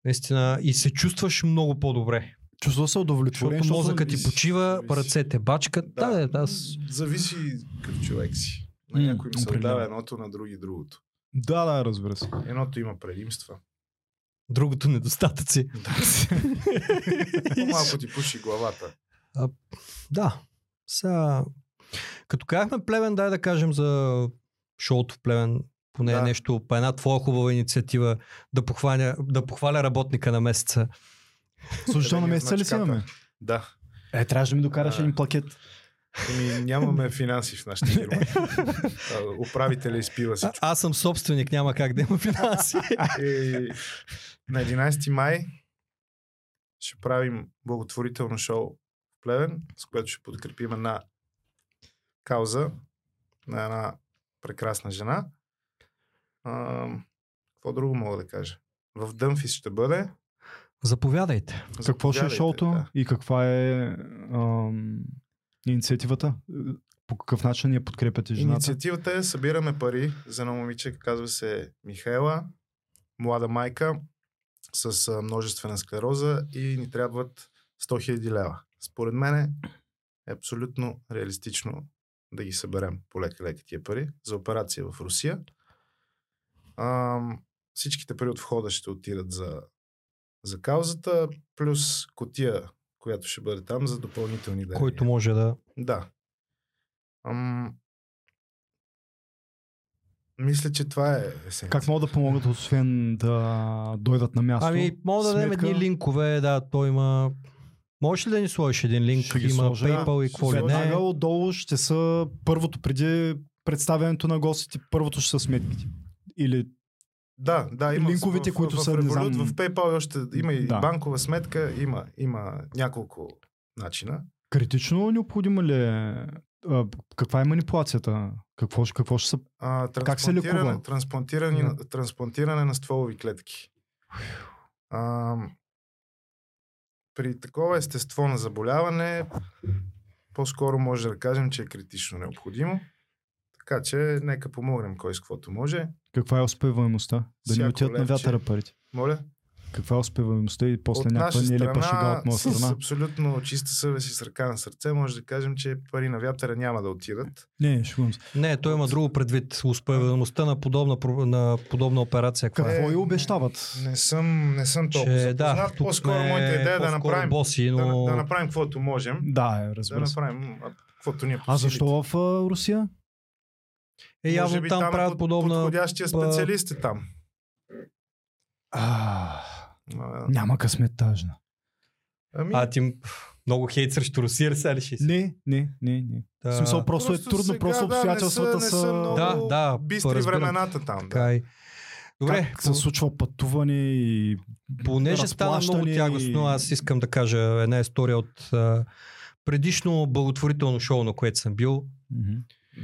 Наистина. И се чувстваш много по-добре. Чувства се удовлетворен. Защото мозъкът ти почива, зависи. ръцете бачкат. Да, да, да аз... Зависи какъв човек си. На някой им се отдава едното, на други другото. Да, да, разбира се. Едното има предимства. Другото недостатъци. По-малко ти пуши главата. Да. Сега, като казахме Плевен, дай да кажем за шоуто в Плевен, поне Да. нещо, по една твоя хубава инициатива, да похваля, да похваля работника на месеца. Служител на месеца ли си имаме? Да. Е, трябваше да ми докараш А. един плакет. Ами, нямаме финанси в нашата фирма. А, Управителя изпива А, всичко. аз съм собственик, няма как да има финанси. И на 11 май ще правим благотворително шоу в Плевен, с което ще подкрепим една кауза на една прекрасна жена. А, какво друго мога да кажа? В Дъмфис ще бъде. Заповядайте. Какво ще е Заповядайте, шоуто да. и каква е ам, инициативата? По какъв начин я подкрепяте жената? Инициативата е събираме пари за едно момиче, казва се Михайла, млада майка с а, множествена склероза и ни трябват 100 000 лева. Според мен е абсолютно реалистично да ги съберем по лека-лека тия пари за операция в Русия. Ам, всичките пари от входа ще отидат за, за каузата, плюс котия, която ще бъде там за допълнителни дарения. Който може да... Да. Ам... Мисля, че това е есенция. Как могат да помогат, освен да дойдат на място? Ами, мога да дадем едни линкове, да, той има... Можеш ли да ни сложиш един линк? Ще има сложа. PayPal и какво ли не. Веднага отдолу ще са първото преди представянето на гостите, първото ще са сметките. Или Да, да, има Линковете, в, които в, са, в, не Revolut, знам- в PayPal още има и Да. банкова сметка, има, има няколко начина. критично необходимо ли е? А, Каква е манипулацията? Какво, какво ще са? А, Как се лекува? трансплантиране, Да. на, трансплантиране на стволови клетки. А, при такова естество на заболяване, по-скоро може да кажем, че е критично необходимо. Така че нека помогнем кой с каквото може. Каква е успеваемостта? Да не Всяко отидат на вятъра парите. Моля? Каква е успеваемостта и после От някаква наша нелепа шега от моя с страна? абсолютно чиста съвест и с ръка на сърце, може да кажем, че пари на вятъра няма да отидат. Не, шегувам се. Не, той има друго предвид. Успеваемостта на подобна, на подобна операция. каква е? Какво Е, и обещават? Не съм, не съм толкова Че, запознат. да, тук По-скоро сме моята идея е да направим, боси, да, но... да направим каквото можем. Да, е, Да разбира се. направим а, каквото ни е А защо в а, Русия? Е, явно би там е правят под- подобна... Подходящия специалист е там. А, А, няма късмет тажна. Ами, А ти много хейт срещу Русия, сега ли ще си? Не, не, не, не. Да. В смисъл, просто, е трудно, сега, просто да, обстоятелствата не са, са... не са много Да, да, бистри разбирам. времената там. Да. И... Добре, как се случва пътуване и понеже стана много тягостно, аз искам да кажа една история от а, предишно благотворително шоу, на което съм бил.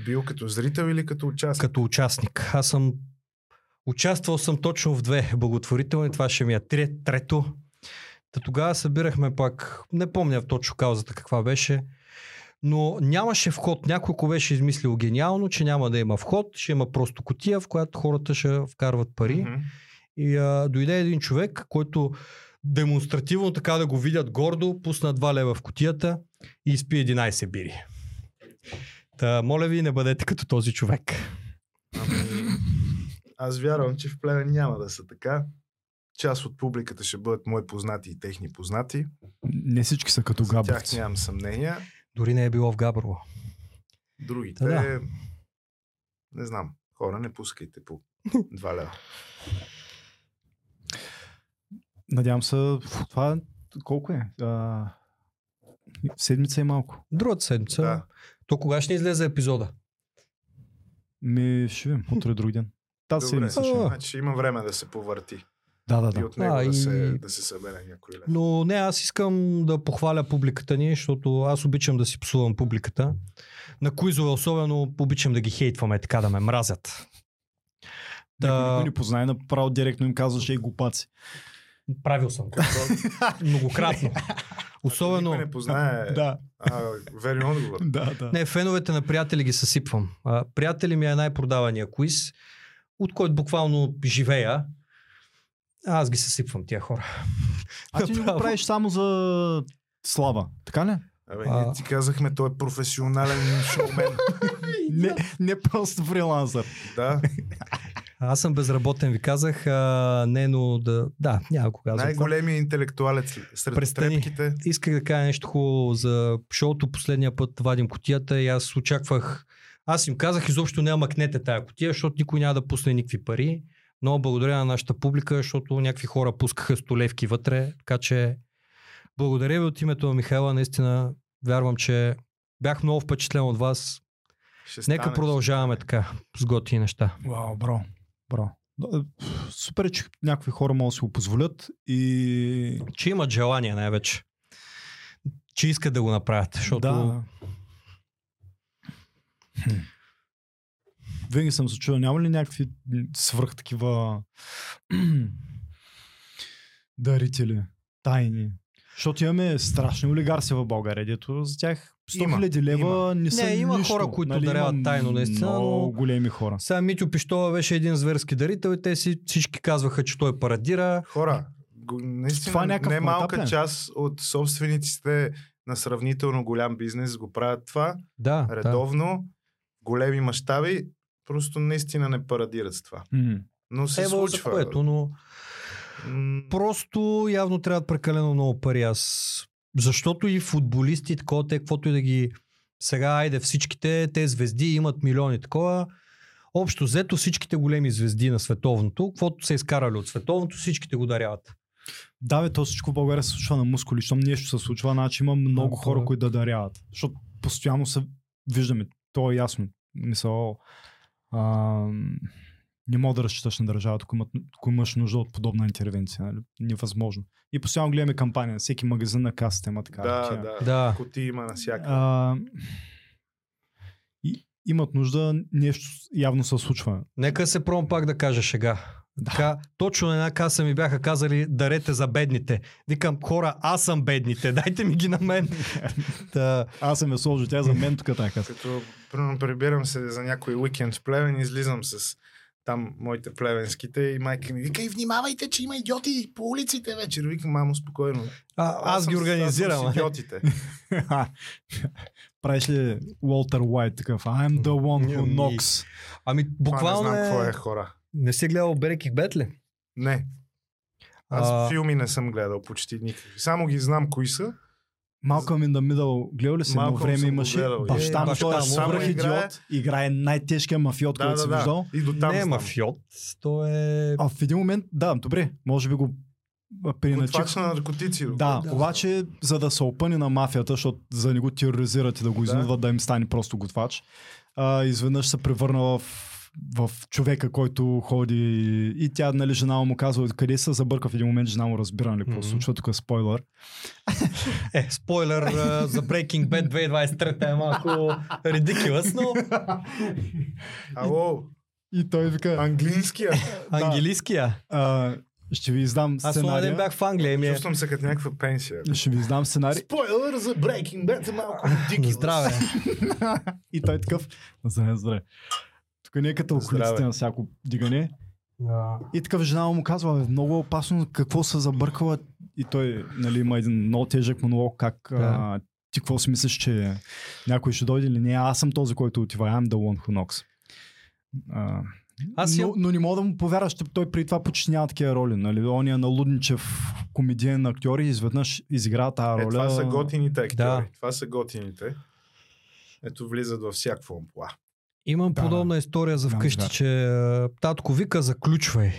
Бил като зрител или като участник? като участник. Аз съм участвал съм точно в две благотворителни, това ще ми е трет, трето. Та тогава събирахме пак, не помня точно каузата каква беше, но нямаше вход. Някой ако беше измислил гениално, че няма да има вход, ще има просто котия, в която хората ще вкарват пари. Мгм. И а, дойде един човек, който демонстративно така да го видят гордо, пусна 2 лева в котията и изпи 11 бири. Та, моля ви, не бъдете като този човек. Ами, аз вярвам, че в Плевен няма да са така. Част от публиката ще бъдат мои познати и техни познати. Не всички са като За тях нямам съмнения. Дори не е било в Габрово. Другите, Та да. не знам, хора, не пускайте по 2 лева. Надявам се, това колко е? А, седмица и малко. Другата седмица. Да. То кога ще излезе епизода? Ми, ще видим, утре друг ден. Тази Добре, седмица ще. Значи има време да се повърти. Да, да, И да. от него А, да, и- се, да се събере някой лев. Но не, аз искам да похваля публиката ни, защото аз обичам да си псувам публиката. На куизове особено обичам да ги хейтваме, така да ме мразят. Да. Никой ни познае, направо директно им казваше и глупаци. Правил съм го. Многократно. Особено... Никой не познае Да, верен отговор. да, да. Не, феновете на приятели ги съсипвам. А, приятели ми е най-продавания квиз, от който буквално живея. Аз ги съсипвам тия хора. А ти го правиш само за слава, така ли? Абе, А. ние ти казахме, той е професионален шоумен. Не, не просто фрилансър. да, Аз съм безработен, ви казах. А, не, но да... Да, няма това. най-големият интелектуалец сред Престани. трепките. Исках да кажа нещо хубаво за шоуто. Последния път вадим котията и аз очаквах... Аз им казах, изобщо не мъкнете тая котия, защото никой няма да пусне никакви пари. Много благодаря на нашата публика, защото някакви хора пускаха столевки вътре. Така че благодаря ви от името на Михайла. Наистина вярвам, че бях много впечатлен от вас. Ще Нека стане, продължаваме ще така с готини неща. Вау, бро. Бро. Да, Супер е, че някакви хора могат да си го позволят и... Че имат желание най-вече. Че искат да го направят. Защото Да. Винаги съм се чувал, няма ли някакви свръх такива дарители, тайни? Защото имаме страшни олигарси в България, дето за тях 100 Има, хиляди лева не са Не, има нищо. хора, които нали, даряват има тайно, наистина, Много но- големи хора. Сега Митю Пищова беше един зверски дарител и те си всички казваха, че той парадира. Хора, наистина Това е някакъв не малка ли? част от собствениците на сравнително голям бизнес го правят това Да, да. Големи мащаби, просто наистина не парадират с това. Но се за случва. което, но просто явно трябват прекалено много пари. Аз... Защото и футболисти, такова, те, каквото и да ги... Сега, айде, всичките, те звезди имат милиони такова. Общо взето всичките големи звезди на световното, каквото са изкарали от световното, всичките го даряват. Да, бе, то всичко в България се случва на мускули. Щом нещо се случва, значи има много Малко хора, е. които да даряват. Защото постоянно се виждаме. То е ясно. Мисъл, а, не мога да разчиташ на държавата, ако, имат, ако имаш нужда от подобна интервенция. Нали? Невъзможно. И постоянно гледаме кампания. Всеки магазин на касата има така. да, такива. да, Да. Коти има навсякъде. А, и, имат нужда, нещо явно се случва. Нека се пробвам пак да кажа шега. Така, точно на една каса ми бяха казали дарете за бедните. Викам, хора, аз съм бедните, дайте ми ги на мен. Та, Аз съм я сложил, тя е за мен тук така. Като примерно прибирам се за някой уикенд в Плевен, излизам с там моите плевенските и майка ми вика и внимавайте, че има идиоти по улиците вечер. Викам, мамо, спокойно. а, аз ги съм с- организирам. Аз идиотите. Правиш ли Уолтер Уайт такъв? I'm the one who Ами, knocks. Ами, Това буквално не знам какво е... е хора. Не си гледал Береких Бет ли? Не. Аз А, филми не съм гледал почти никакви. Само ги знам кои са. Малко ми на мидъл, гледал ли си едно Малко време имаше гледал. баща Е, му, той е свръх идиот, играе най-тежкия мафиот, Да, който да, си да. виждал. И до там не е знам. мафиот, то е... А в един момент, да, добре, може би го приначих. Готвач на наркотици. Да, доколкото обаче за да се опъни на мафията, защото за да не го тероризират и да го Да. изнудват да им стане просто готвач, а, изведнъж се превърна в, в човека, който ходи и тя, нали, жена му казва къде се забърка в един момент, жена му разбира, нали, какво се Мгм. случва, тук е спойлер. Е, спойлер а, за Breaking Bad 2023 е малко ridiculous, но Ало, И той вика, английския. английския. а, ще ви издам Аз онзи ден сценария. бях в Англия ми е... Чувствам се като някаква пенсия. Ще ви издам сценарий. Спойлер за Breaking Bad е малко ridiculous. Здраве. И той такъв, здраве, здраве. Тук не е като околиците на всяко дигане. И такъв жена му казва, «Бе, много опасно, какво се забъркала. И той нали, има един много тежък монолог, как Да. а, ти какво си мислиш, че някой ще дойде или не, аз съм този, който отива, I'm the one who knocks. А, Аз но, но, не мога да му повярваш, че той преди това почти няма такива роли. Нали? Он е налудничев комедиен актьор и изведнъж изигра тази Е, роля. това са готините актьори. Да. Това са готините. Ето влизат във всякакво ампла. Имам Да, подобна история за вкъщи, да. че а, татко вика заключвай.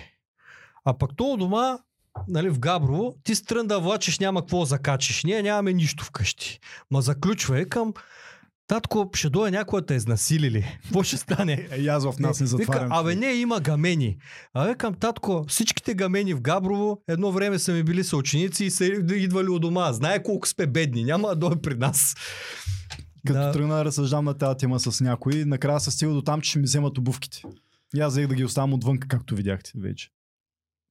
А пък то дома, нали, в Габрово, ти с трън да влачиш, няма какво да закачиш. Ние нямаме нищо вкъщи. Ма заключвай към Татко, ще дойде някой да те изнасилили. Какво ще стане? Аз в нас не Вика, затварям. абе не, има гамени. А викам, татко, всичките гамени в Габрово едно време са ми били съученици и са идвали у дома. Знае колко сме бедни, няма да дойде при нас. Като Да. тръгна да разсъждам на тази тема с някой, накрая се стига до там, че ще ми вземат обувките. И аз взех да ги оставям отвън, както видяхте вече.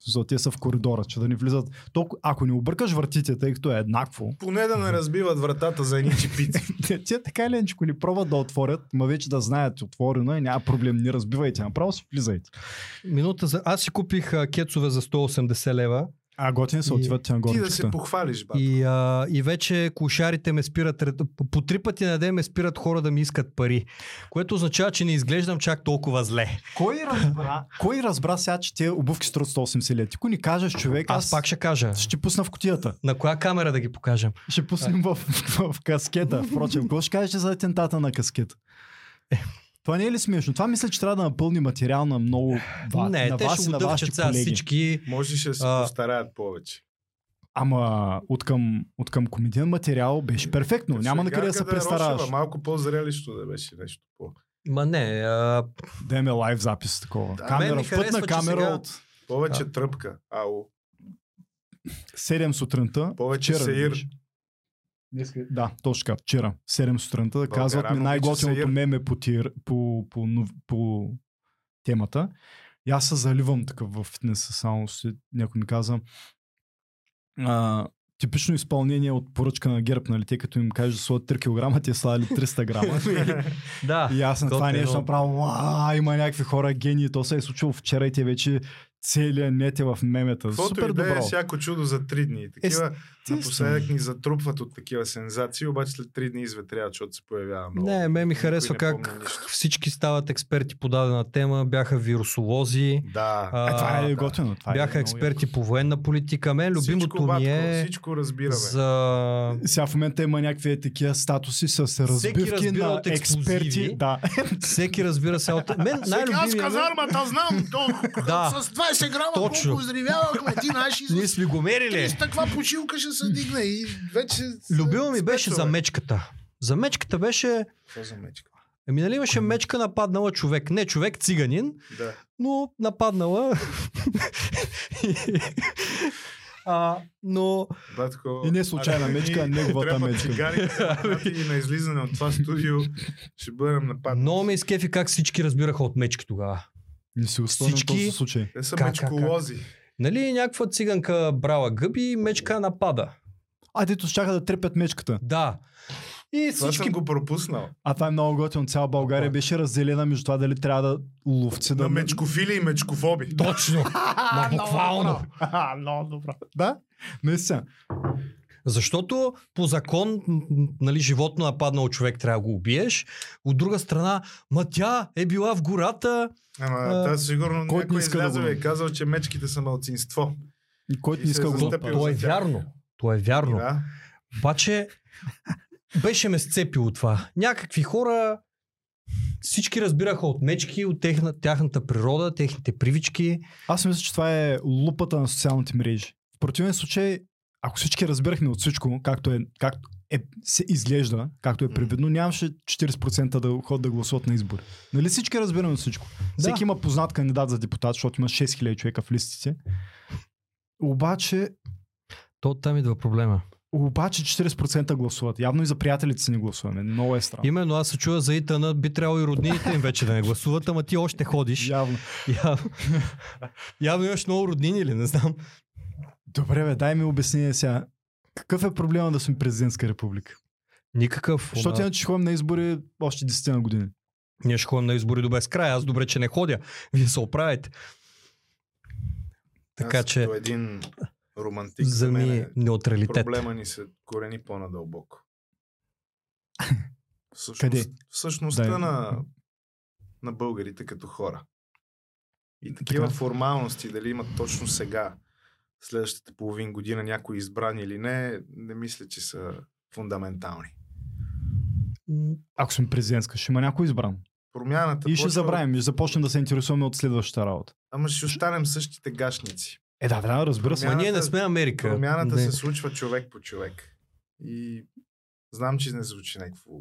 Защото те са в коридора, че да ни влизат. Толко, ако не объркаш вратите, тъй като е еднакво, Поне да не разбиват вратата за едни чипици. те, така или иначе, ни пробват да отворят, ма вече да знаят отворено и няма проблем, не разбивайте, направо си влизайте. Минута за... Аз си купих а, кецове за 180 лева А готини се И- отиват тя Ти да се горничката. похвалиш, бат. и, а, и вече кошарите ме спират, по- три пъти на ден ме спират хора да ми искат пари, което означава, че не изглеждам чак толкова зле. Кой разбра, кой разбра сега, че те обувки струват 180 лет? Ако ни кажеш човек, аз, Аз пак ще кажа. ще ти пусна в кутията. На коя камера да ги покажем? Ще пуснем в, в, в каскета. Впрочем, какво ще кажете за атентата на каскета? Това не е ли смешно? Това мисля, че трябва да напълни материал на много ва, не, на те вас и ще на го вашите сега колеги. всички. Може ще се А. постараят повече. Ама от към, от към комедиен материал беше перфектно. Няма на къде да се е престараваш. рошева, Малко по-зрелищо да беше нещо по... Ма не, а, Да имаме лайв запис такова. Да. камера, в пътна камера сега- от Повече тръпка. Ало. 7 сутринта. Повече вчера сеир. беше. Да, точно така. Вчера, 7 сутринта, Българан казват ми най-готиното меме по, тир, по, по, по, по темата. И аз се заливам такъв в фитнеса, само си, някой ми каза. А, типично изпълнение от поръчка на ГЕРБ, нали? Те като им кажеш да слагат 3 кг, те слагали 300 грама. да. И аз на това нещо направо, «Уа, има някакви хора гении, то се е случило вчера и те вече целият нет е в мемета. Каквото Супер е добро. всяко чудо за три дни. Такива напоследък ни затрупват от такива сензации, обаче след три дни изветряват, защото се появява много. Не, ме ми харесва не как всички стават експерти по дадена тема, бяха вирусолози, Да. А, Е, това е да. готино. Това бяха е експерти по военна политика. Мен любимото всичко, ми е Всичко разбираме. за... Сега в момента има някакви такива статуси с разбивки на експерти. Да. Всеки разбира се от... Мен Аз най-любимия... ми- казармата знам, то, Да. с 20 грама Точно. колко взривявахме, ти наши Ние с сме го мерили. 300 каква почилка ще се дигне и вече... Любима ми беше за мечката. За мечката беше... Какво за мечка? Ами нали имаше мечка нападнала човек. Не човек, циганин, Да. но нападнала. а, но Батко, И не случайна мечка, а неговата мечка. цигари, и на излизане от това студио ще бъдем нападнати. много ме изкефи как всички разбираха от мечки тогава. Не си успомням Всички- този случай. Те са Как, как, как? мечколози. Нали някаква циганка брала гъби и мечка напада. А, дето щяха да трепят мечката. Да. И Това всички съм го пропуснал. А това е много готино. Цяла България беше разделена между това дали трябва да ловци да... На мечкофили и мечкофоби. Точно. Ма буквално. Много добра. Да? Наистина. Защото по закон, нали, животно нападнал човек трябва да го убиеш. От друга страна, ма тя е била в гората. Ама А, та сигурно който някой не иска да го- и е казал, че мечките са малцинство. И който не иска е го... То е тях. вярно. То е вярно. Да. Обаче беше ме сцепило това. Някакви хора всички разбираха от мечки, от техна, тяхната природа, техните привички. Аз мисля, че това е лупата на социалните мрежи. В противен случай, ако всички разбирахме от всичко, както е, както е, се изглежда, както е привидно, нямаше 40% да ходят да гласуват на избори. Нали всички разбираме от всичко? Да. Всеки има познат кандидат за депутат, защото има 6000 човека в листите. Обаче, То там идва проблема. обаче 40% гласуват. Явно и за приятелите си не гласуваме. Много е странно. Именно аз се чуя за Итана, би трябвало и роднините им вече да не гласуват, ама ти още ходиш. Явно. Явно, явно имаш много роднини или не знам. Добре, бе, дай ми обяснение сега. Какъв е проблема да сме президентска република? Никакъв. Защото иначе ще ходим на избори още 10 на години. Ние ще ходим на избори до безкрай. Аз добре, че не ходя. Вие се оправите. Така Аз че Като един романтик за за мен ми е неутралитет. проблема ни се корени по-надълбоко. Всъщност, Къде? Всъщността Дай. на, на българите като хора. И такива Така. формалности, дали имат точно сега, следващата половин година някой избран или не, не мисля, че са фундаментални. Ако сме президентска, ще има някой избран. Промяната И ще почва- забравим, ще започнем да се интересуваме от следващата работа. Ама ще останем същите гашници. Е, да, да, разбира се. Ма ние не Промяната- сме Америка. Промяната не. се случва човек по човек. И знам, че не звучи някакво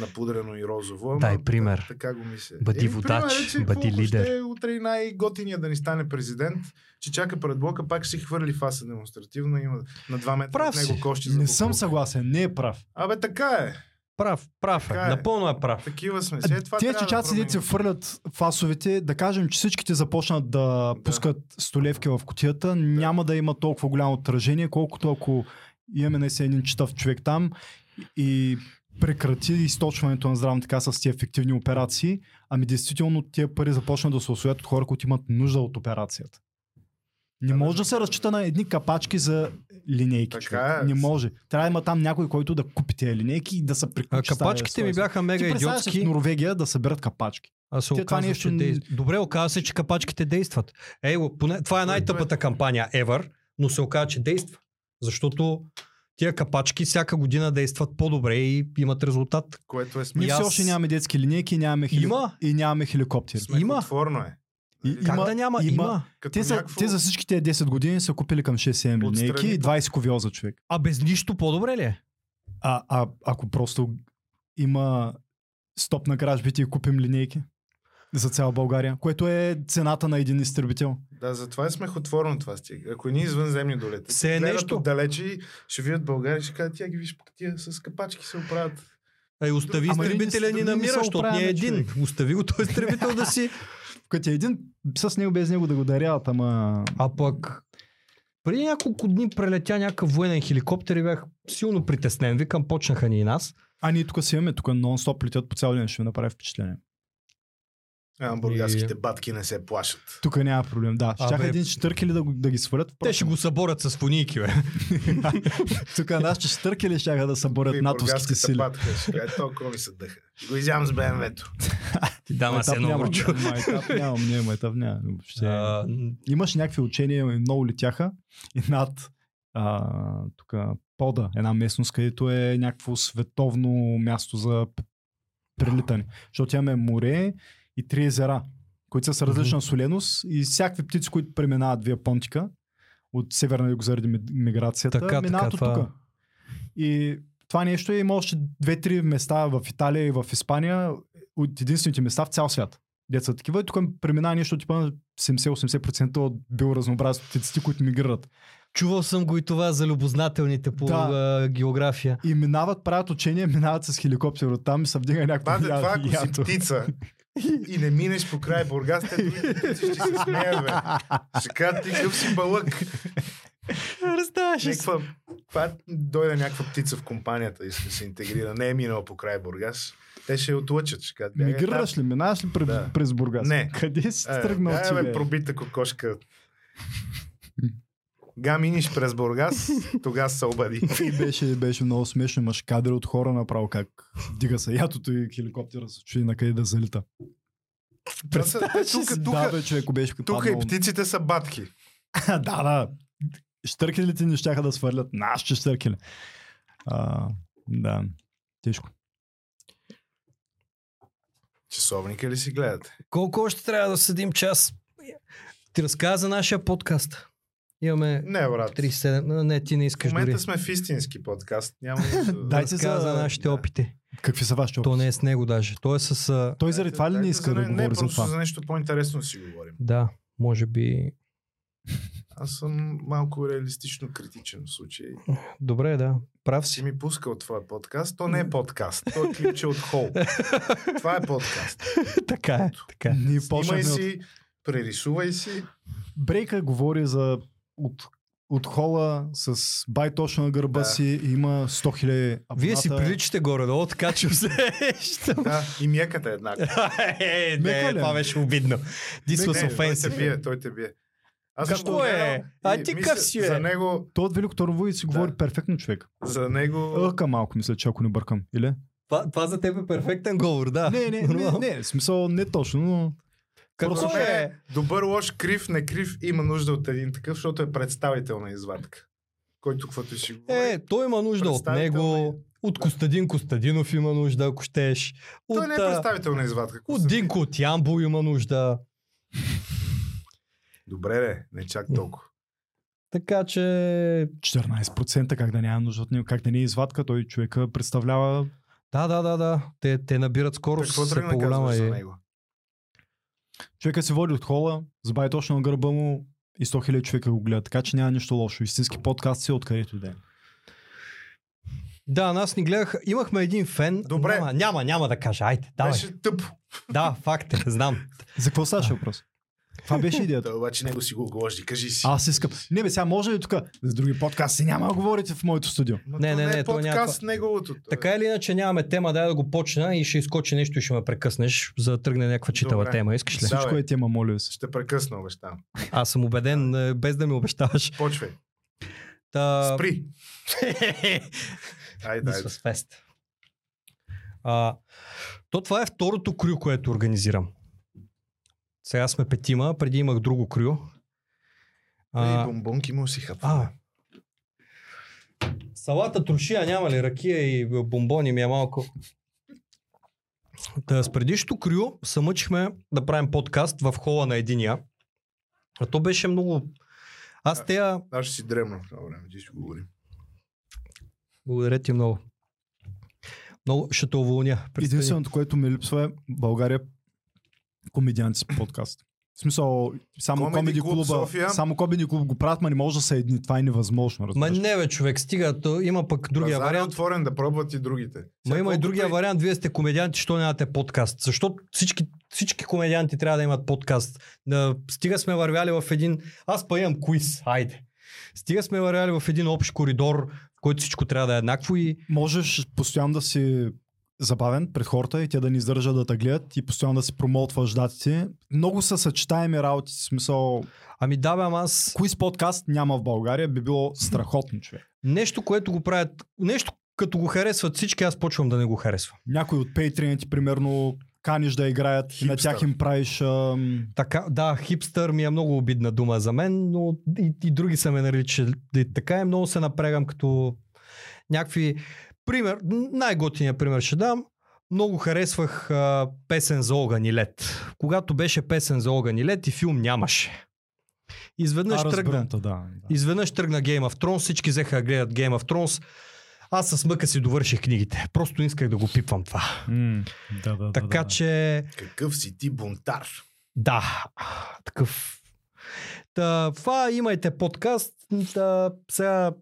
напудрено и розово. ама Дай пример. Така го мисля. Бъди Еми, водач, пример е, че бъди лидер. Ще е утре и най-готиния да ни стане президент, че чака пред блока, пак ще си хвърли фаса демонстративно, има на 2 метра Прав от него си. кощи за Не съм съгласен, не е прав. Абе, така е. Прав, прав е. Е. Напълно е прав. Такива сме. След това Те да чечаци, дето се фърлят фасовете, да кажем, че всичките започнат да, пускат столевки в котията, няма да има толкова голямо отражение, колкото ако имаме наистина един читав човек там и прекрати източването на здравната каса с тези ефективни операции, ами действително тия пари започнат да се освоят от хора, които имат нужда от операцията. Не Да, може да, се разчита на едни капачки за линейки. Така човек. е. Не може. Трябва да има там някой, който да купи тези линейки и да се А, приключи. тази капачките ми бяха Ти мега представяш се в идиотски. Норвегия да съберат капачки. А се Те оказва, нещо че не- действат. Добре, оказва се, че капачките действат. Ей, поне, това е най-тъпата кампания ever, но се оказа, че действа. Защото тия капачки всяка година действат по-добре и имат резултат. Което е Ние И смешно. все още нямаме детски линейки нямаме, хели... Има. и нямаме хеликоптери. Смехотворно е. И- Как Има- да няма? има- Има. Те, са, някакво... те за всички тези 10 години са купили към 6-7 линейки и 20 ковиоза човек. А без нищо по-добре ли е? А, а ако просто има стоп на кражбите и купим линейки за цяла България, което е цената на един изтребител. Да, затова е смехотворно това стига. Ако ни извънземни долетят, Все е нещо. отдалече и ще видят България и ще кажат, тя ги виж, пък тия с капачки се оправят. Ей, остави Ама ние изтребителя не- ни ние не намира, защото ни е един. човек. Остави го този изтребител да си. Като е един с него без него да го даряват, ама... А пък преди няколко дни прелетя някакъв военен хеликоптер и бях силно притеснен. Викам, почнаха ни и нас. А ние тук си имаме, тук нон-стоп летят по цял ден, ще ви направи впечатление. А, бургаските батки не се плашат. Тук няма проблем, да. Щяха един штъркели да, да ги свалят. Те ще го съборят с фунийки, бе. Тук нашите штъркели щяха да съборят И натовските бургаската сили. батка ще каже, толкова ми се дъха. Го изям с БМВ-то. Ти дам аз едно няма, нямам, не, майтап няма. Въобще. А, Имаш някакви учения, много летяха и над а, тук пода, една местност, където е някакво световно място за прелитане. Защото имаме море и три езера, които са с различна соленост и всякакви птици, които преминават вия понтика от северна юг заради ми- миграцията, Така, минават така, от тук. И това нещо е има още две-три места в Италия и в Испания, от единствените места в цял свят. Деца такива. И тук преминава нещо типа на 70-80% от биоразнообразието птиците, които мигрират. Чувал съм го и това за любознателните по Да. а, география. И минават, правят учения, минават с хеликоптер от там и се вдига някакво Бате, това я- ако си птица и не минеш по край Бургас, те другите ще се смеят, бе. Ще кажат, ти къв си ли си? Някаква, това дойде някаква птица в компанията и ще се интегрира. Не е минала по край Бургас. Те ще я отлъчат. Ще кажат, Мигрираш ли? Минаваш ли през, Да. през Бургас? Не. Къде си там. Е, тръгнал е, ти, бе, бе? пробита кокошка. Га миниш през Бургас, тогава се обади. И беше, беше много смешно. Имаш кадри от хора направо как дига се ятото и хеликоптера се чуди на къде да залита. Те Тук, тук, да, бе, човек, беше тук и птиците са батки. да, да. Штъркелите не щяха да свърлят. Нашите штъркели. А, да. Тежко. Часовника ли си гледате? Колко още трябва да седим час? Ти разказа за нашия подкаст. Имаме Не, брат. 37. Не, ти не В искаш дори. момента сме в истински подкаст. Няма нищо. Дайте за за- нашите да. опити. Какви са вашите То опити? не е с него даже. То е с... Той заради това ли не иска за да не- говори не, за просто това? за нещо по-интересно си говорим. Да, може би... Аз съм малко реалистично критичен в случай. Добре, да. Прав Си си. ми пускал твоя подкаст. То не е подкаст. То е клипче от хол. Това е подкаст. така е. Така е. Ние Снимай си, прерисувай си. Брейка говори за от, от хола с бай точно на гърба Да. си и има 100 000 абоната. Вие си приличате горе-долу, така че усещам. Да, и мяката е еднаква. Е, не, ли? това беше обидно. This was Не, той те offensive. бие, той те бие. Аз Какво е? А ти какъв си, бе? За него, Той от Велико Търново и си говори Да. перфектно човек. за него... Ъка малко, мисля, че ако не бъркам. Или? Това, това за теб е перфектен говор, да. Не, не, не, не, в смисъл не точно, но Просто е? Добър, лош, крив, не крив има нужда от един такъв, защото е представителна извадка. Който каквото си говори. Е, той има нужда от Представител него. От Костадин Костадинов има нужда, ако щеш. От, той не е а, представителна извадка. от Динко от Ямбо има нужда. Добре, де, не чак толкова. Така че 14% как да няма нужда от него, как да не е извадка, той човека представлява Да, да, да, да. Те, те набират скорост. Какво тръгна по-голяма казваш за е. него? Човека се води от хола, забави точно на гърба му и 100 000 човека го гледат. Така че няма нищо лошо. Истински подкаст си откъдето и да е. Да, нас ни гледаха. Имахме един фен. Добре. Няма, няма, няма да кажа. Айде, давай. Беше тъпо. Да, факт е, знам. За какво ставаше въпрос? Това беше идеята. Той обаче него си го гложди. Кажи си. Аз искам. Не бе, сега може ли тук за други подкасти няма да говорите в моето студио? Ма Не, не, е не, то подкаст неговото. то е. Така или иначе нямаме тема, дай да го почна и ще изкочи нещо и ще ме прекъснеш, за да тръгне някаква читава Добре. тема. Искаш ли? Да, Всичко бе. е тема, моля се. Ще прекъсна, обещавам. Аз съм убеден, е, без да ми обещаваш. Почвай. Та... Спри. Айде, айде. А, то това е второто крю, което организирам. Сега сме петима, преди имах друго крю. И А, бомбонки му си хапва. а, салата трошия няма ли? Ракия и бомбони ми е малко. Та, с предишното крю се мъчихме да правим подкаст в хола на единия. А то беше много... Аз тея... Аз ще си дремна в това време, ти ще говорим. Благодаря ти много. Много ще те уволня. Единственото, което ми липсва е България комедианти с подкаст. В смисъл, само Comedy комеди клуба, София. само комеди клуб го правят, ма не може да са едни. Това е невъзможно, Ма разбираш. не бе, човек, стига. То има пък другия Пазар е вариант. отворен да пробват и другите. Ма Сега има и колкото другия вариант. Вие сте комедианти, що нямате подкаст? Защото всички, всички комедианти трябва да имат подкаст. Да, стига сме вървяли в един... Аз па имам квиз, хайде. Стига сме вървяли в един общ коридор, в който всичко трябва да е еднакво и Можеш постоянно да си забавен пред хората и те да ни издържат да те гледат и постоянно да си промолтваш датите. Много са съчетаеми работи. В смисъл, Ами да, бе, ама аз... квиз подкаст няма в България, би било страхотно, човек. Нещо, което го правят... Нещо, като го харесват всички, аз почвам да не го харесвам. Някой от пейтрините, примерно, каниш да играят и на Хипстър. тях им правиш... Ам... Така, да, хипстър ми е много обидна дума за мен, но и, и други са ме наричали така и много се напрягам като някакви... Пример, най-готиният пример ще дам. Много харесвах а, песен за огън и лед. Когато беше песен за огън и лед и филм нямаше. Изведнъж А, тръгна, да, да. изведнъж тръгна Game of Thrones, всички взеха да гледат Game of Thrones. Аз с мъка си довърших книгите. Просто не исках да го пипвам това. М, да, да, така да, да. че... Какъв си ти бунтар? Да, такъв. Та, това имайте подкаст. Та, сега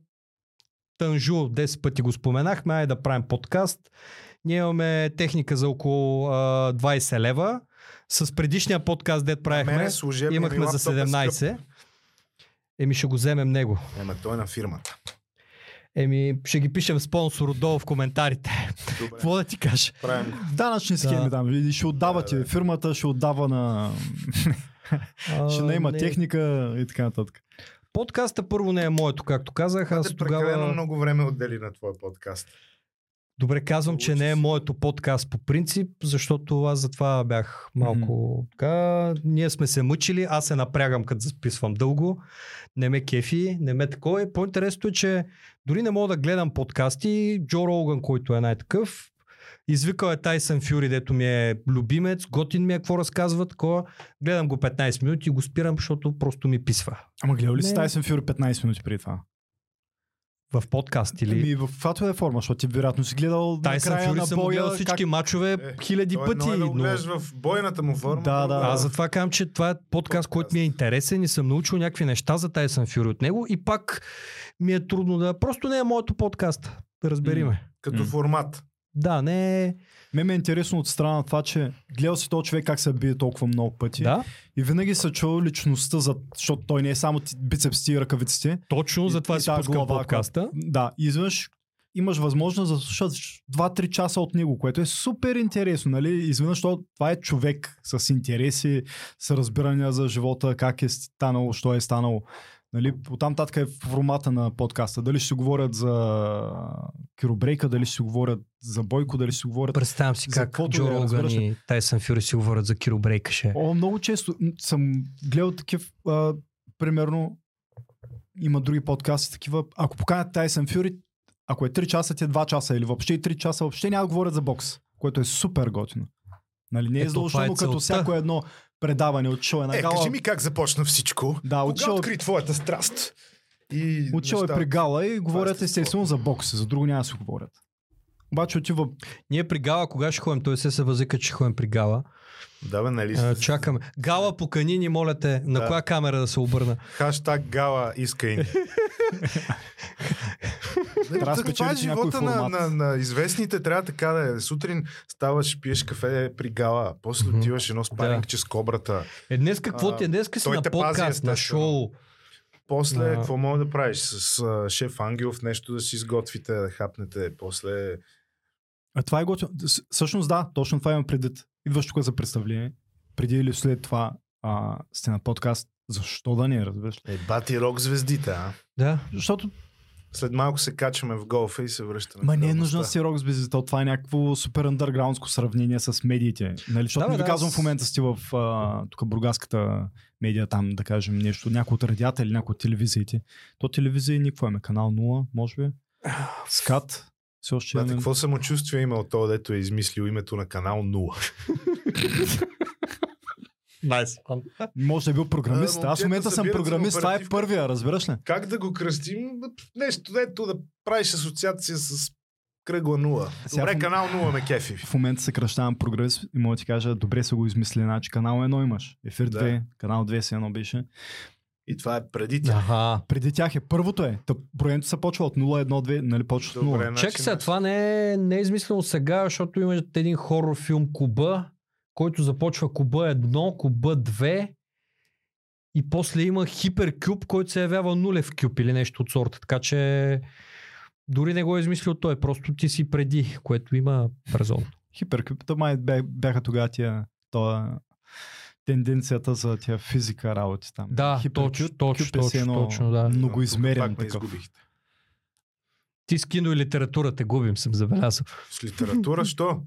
Тънжу 10 пъти го споменахме, айде да правим подкаст. Ние имаме техника за около а, 20 лева. с предишния подкаст, дет правихме. Имахме за лаптоп е 17. Еми ще го вземем него. Ема той е на фирмата. Еми ще ги пишем спонсор отдолу в коментарите. Какво да ти кажа? Правим. Данъчни схеми там. И Ще отдава ти. Фирмата ще отдава на... ще наема техника и така нататък. Подкаста първо не е моето, както казах. Аз прекалено тогава... много време отдели на твоя подкаст. Добре казвам, че не е моето подкаст по принцип, защото аз затова бях малко така. Ние сме се мъчили, аз се напрягам като записвам дълго. Не ме кефи, не ме такова. И По-интересното е, че дори не мога да гледам подкасти. Джо Роган, който е най-такъв, Извикал е Тайсън Фюри, дето ми е любимец, готин ми е какво разказва, такова. Гледам го 15 минути и го спирам, защото просто ми писва. Ама гледал ли си. Тайсън Фюри 15 минути преди това? В подкаст или... Ами в каквато е форма, защото ти вероятно си гледал Тайсън накрая Фюри на съм боя. гледал всички как... мачове Е, хиляди Той пъти. едно е да го но... в бойната му форма. Да, да. е Аз затова казвам, че това е подкаст, който ми е интересен и съм научил някакви неща за Тайсън Фюри от него и пак ми е трудно да... Просто не е моето подкаст. Да разбери М. ме. Като формат. Да, не е... Ме ме е интересно от страна на това, че гледал си този човек как се бие толкова много пъти. Да, И винаги се чул личността, за... защото той не е само бицепсите и ръкавиците. точно И- за това и си пускам глава, подкаста. Да, изведнъж имаш възможност да слушаш 2-3 часа от него, което е супер интересно, нали? Изведнъж то- това е човек с интереси, с разбирания за живота, как е станало, що е станало. Нали, оттам татка е формата на подкаста. Дали ще говорят за Киробрейка, дали ще говорят за Бойко, дали ще говорят... Представям си За как Джо е, Роган и Тайсън Фюри си говорят за Киро Брейкаше. О, много често съм гледал такив, а, примерно, има други подкасти такива. Ако поканят Тайсън Фюри, ако е 3 часа, те 2 часа или въобще и 3 часа, въобще няма да говорят за бокс, което е супер готино. Нали, не е Ето, е задължително като всяко едно предаване. Отишъл е на Е, гала. кажи ми как започна всичко. Да, Кога отишъл, откри твоята страст? И отишъл е при гала и говорят естество. естествено за бокс, за друго няма да си говорят. Обаче отива Ние при Гала, кога ще ходим? Той се се възика, че ходим при Гала. Да, бе, нали? А, чакаме. Гала покани ни, моля те, на Да. коя камера да се обърна? Хаштаг Гала искай. Трябва да това е живота на, на, на, известните, трябва така да е. Сутрин ставаш, пиеш кафе при гала, после отиваш едно спарингче с кобрата. Е, днес какво ти е? Днес си на подкаст, на шоу. После, А. какво мога да правиш? С а, шеф Ангелов нещо да си изготвите, да хапнете. После... А това е готино. Всъщност да, точно това имам предвид. Идваш тук за представление, преди или след това а, сте на подкаст. Защо да не, разбираш? Е, бати рок звездите, а? Да. Защото След малко се качваме в голфа и се връщаме. ма не е нужно да си рок с безита. Това е някакво супер андерграундско сравнение с медиите. Нали? Защото Да, не ви да, казвам аз- в момента сте в а, тук бургаската медия там, да кажем нещо, някой от радията или някой от телевизиите. То телевизия никакво имаме. Канал 0, може би. Скат. Все още Бате, имаме. какво самочувствие има от това, дето е измислил името на канал 0? Найс. Може да е бил програмист. А, Аз в момента съм програмист. Това е първия, разбираш ли? Как да го кръстим? Нещо, дето да правиш асоциация с кръгла 0. Сега Добре, в- канал 0 ме кефи. В момента се кръщавам прогрес и мога да ти кажа, добре са го измислили. Значи канал 1 имаш. Ефир Да. 2, канал 2 си едно беше. И това е преди тях. Аха. Преди тях е първото е. Та, броенето се почва от 0, 1, 2, нали почва от 0. Добре, Чек сега, това не е, не е измислено сега, защото има един хорор филм Куба, който започва Куба 1, Куба 2 и после има Хиперкюб, който се явява нулев кюб или нещо от сорта. Така че дори не го е измислил той, просто ти си преди, което има резон. Хиперкюпта май бя- бяха тогава тия тоя, тенденцията за тия физика работи там. Да, точно, точно, кюп е си точно, едно точно, да. Многоизмерен Пак такъв. изгубихте. Ти с кино и литература те губим, съм забелязал. С литература, що?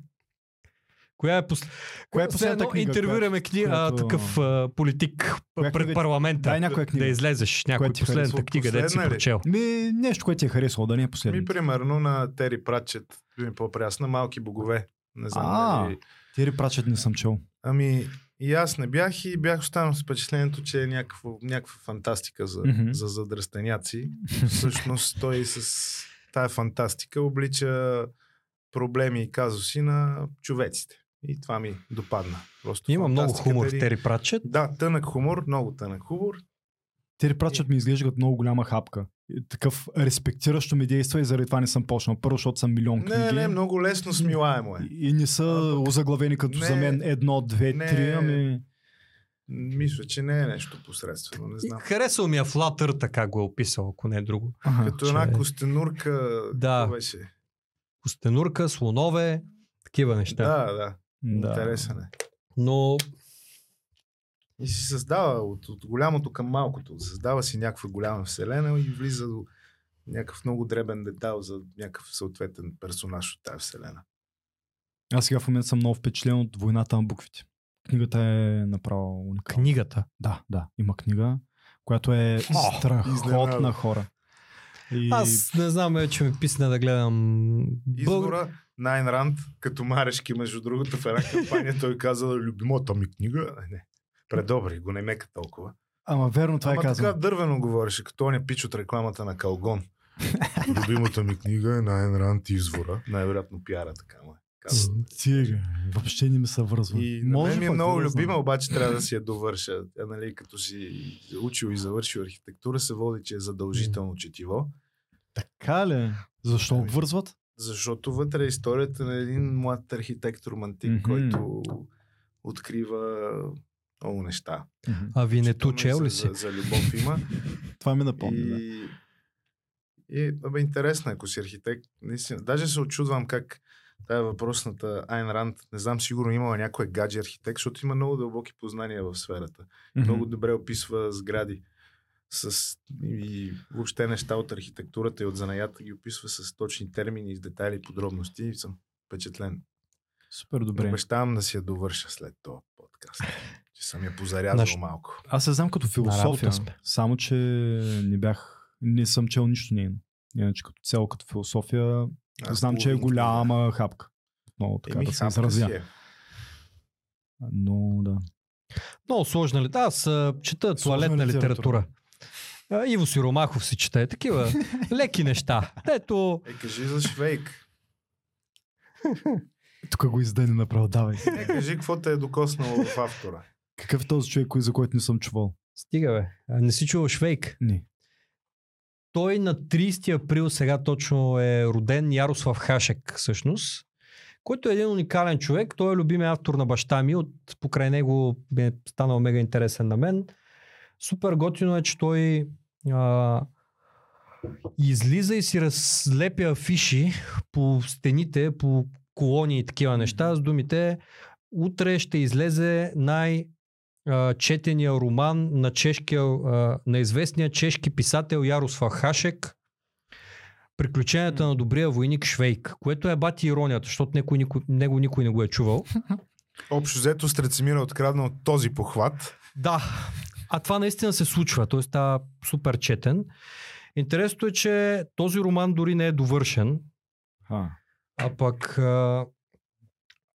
Коя е, пос... Коя е последната едно книга, интервюираме кни... а, която- такъв а, политик Коя пред книга- парламента. Дай някоя книга. Да излезеш някой Която ти последната харесва. книга, да си прочел. Ми, нещо, което ти е харесало, да не е Ми, последно. примерно на Тери Пратчет, би ми по-прясна, малки богове. Не знам А. дали... Тири прачет не съм чел. Ами, и аз не бях и бях останал с впечатлението, че е някакво, някаква фантастика за, Мгм. за задръстеняци. Всъщност той с тая фантастика облича проблеми и казуси на човеците. И това ми допадна. Просто Има много хумор в Тери Пратчет. Да, тънък хумор, много тънък хумор. Те прачат ми изглежда като много голяма хапка. И Такъв респектиращо ми действа и заради това не съм почнал. Първо, защото съм милион книги. Не, не, много лесно смилаемо е. И не са озаглавени като Не. за мен едно, две, Не. три, ами... Мисля, че не е нещо посредствено, не знам. Харесал ми е Флатър, така го е описал, ако не е друго. Ага. Като че- една костенурка, Да. беше? Костенурка, слонове, такива неща. Да, да, Да. интересен е. Но И си създава от, от голямото към малкото. Създава си някаква голяма вселена и влиза до някакъв много дребен детайл за някакъв съответен персонаж от тази вселена. Аз сега в момента съм много впечатлен от войната на буквите. Книгата е направо уникална. книгата. Да, да. Има книга, която е О, страхотна хора. И... Аз не знам, е, че ми писне да гледам Извора на Айн Ранд, като Марешки, между другото, в една кампания той каза, любимата ми книга. Не, не. Предобри го, не мека толкова. Ама верно това Ама е казано. така дървено говореше, като он е пич от рекламата на Калгон. Любимата ми книга е на Айн Ранд Извора. Най-вероятно пиара така му е. Стига, въобще не ми се връзва. И Може мен ми е много любима, обаче трябва да си я довърша. Тя, нали, като си учил и завършил архитектура, се води, че е задължително четиво. Така ли? Защо Ами. обвързват? Защото вътре е историята на един млад архитект романтик, Мгм. който открива много неща. А Винету Включително чел ли за, си? За, за любов има. Това ми напомня. Да. и, и абе, интересно, е, ако си архитект. Наистина. Даже се очудвам как тая въпросната Айн Ранд, не знам, сигурно имала някой гадже архитект, защото има много дълбоки познания в сферата. Мгм. Много добре описва сгради с, и въобще неща от архитектурата и от занаята ги описва с точни термини, с детайли и подробности и съм впечатлен. Супер добре. Обещавам да си я довърша след този подкаст. че съм я позарязал Наш- малко. Аз се знам като философия, сме. само че не бях, не съм чел нищо нейно. Иначе като цяло като философия, Аз знам, че е голяма хапка. Много така Еми, да се изразя. е. Но да. Много сложна ли? Аз а, чета туалетна литература. литература. Иво Сиромахов си чете. Такива леки неща. Ето, Е, кажи за Швейк. Тук го издане направо, давай. Е, кажи какво те е докоснало в автора. Какъв е този човек, за който не съм чувал? стига бе. А, Не си чувал Швейк. Не. Той на 30 април сега точно е роден Ярослав Хашек всъщност, който е един уникален човек. Той е любимия автор на баща ми. От покрай него е станал мега интересен на мен. Супер готино е, че той а, излиза и си разлепя афиши по стените, по колони и такива неща с думите утре ще излезе най- а, четения роман на, чешкия, а, на известния чешки писател Ярослав Хашек Приключенията на добрия войник Швейк, което е бати иронията, защото никой, никой, него никой не го е чувал. Общо взето Страцимир е откраднал този похват. Да, а това наистина се случва, т.е. става супер четен. Интересното е, че този роман дори не е довършен, А, а пък а,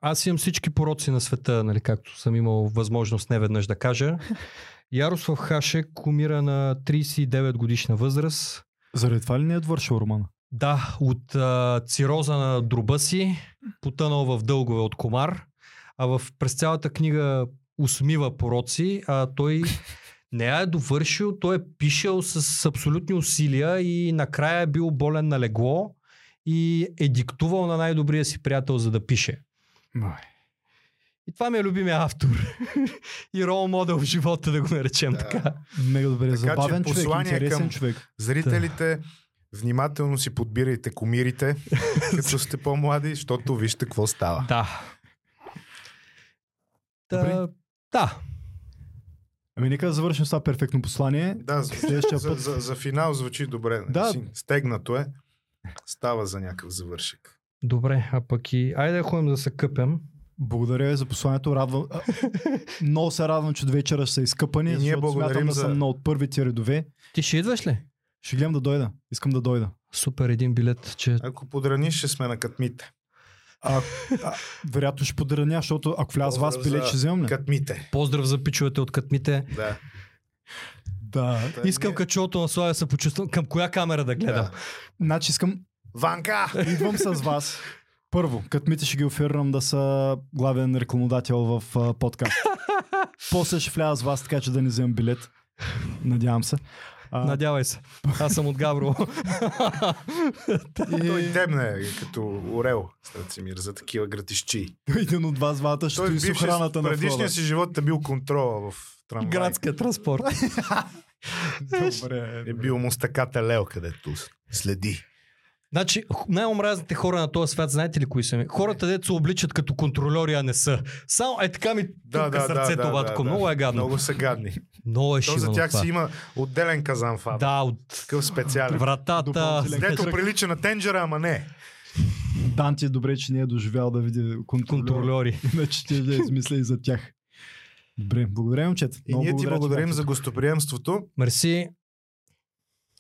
аз имам всички пороци на света, нали, както съм имал възможност неведнъж да кажа. Ярослав Хашек умира на 39 годишна възраст. заради това ли не е довършил романа? Да, от а, цироза на дроба си, потънал в дългове от комар, а в, през цялата книга усмива пороци, а той не я е довършил, той е пишел с абсолютни усилия и накрая е бил болен на легло и е диктувал на най-добрия си приятел за да пише. Ой. И това ми е любимия автор. и рол модел в живота, да го наречем Да. така. Мега добре, Така че забавен човек, послание интересен към- човек. Зрителите, внимателно си подбирайте комирите, като сте по-млади, защото вижте какво става. Да. Та, да. Ами нека да завършим с това перфектно послание. Да, за, Следващия за, път- за, за финал звучи добре. Да. Да. Стегнато е. Става за някакъв завършек. Добре, а пък и... Айде да ходим да се къпем. Благодаря ви за посланието. Радвам... много се радвам, че до вечера са изкъпани, И ние благодарим да за- съм на от първите редове. Ти ще идваш ли? Ще гледам да дойда. Искам да дойда. Супер, един билет, че... Ако подраниш, ще сме на катмите. А, а, вероятно ще подраня, защото ако вляза с вас билет, ще вземам? Катмите. Поздрав за пичовете от Катмите. Да. Да. Та Искам ние- качото на Славя се почувствам. Към коя камера да гледам? Да. Значи искам, Ванка! идвам с вас. Първо, като мите ще ги оферирам да са главен рекламодател в а, подкаст. После ще вляза с вас, така че да не вземам билет. Надявам се. А, Надявай се. Аз съм от Гаврово. Той дебне като орел, Страцимир, за такива гратищи. един от вас двата ще в с охраната на предишния си живот е бил контрола в трамвай. Градския транспорт. Добре. Е бил му стаката Лео, където следи. Значи, най-омразните хора на този свят, знаете ли кои са ми? Хората, дето се обличат като контролери, а не са. Само е така ми да, да, сърцето, батко. Много е гадно. Много са гадни. Много е То за тях това. си има отделен казан фаб. Да, от Такъв специален. вратата. Дето прилича на тенджера, ама не. Данти е добре, че не е доживял да види контролер. контролери. Иначе ще да измисля и за тях. Добре, благодаря, момчета. И Много ние ти благодарим за гостоприемството. Мерси.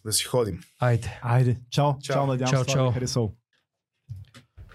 Да си ходим. Айде. Айде, чао. Чао. Чао, надявам Чао, се, това ви чао. е харесало.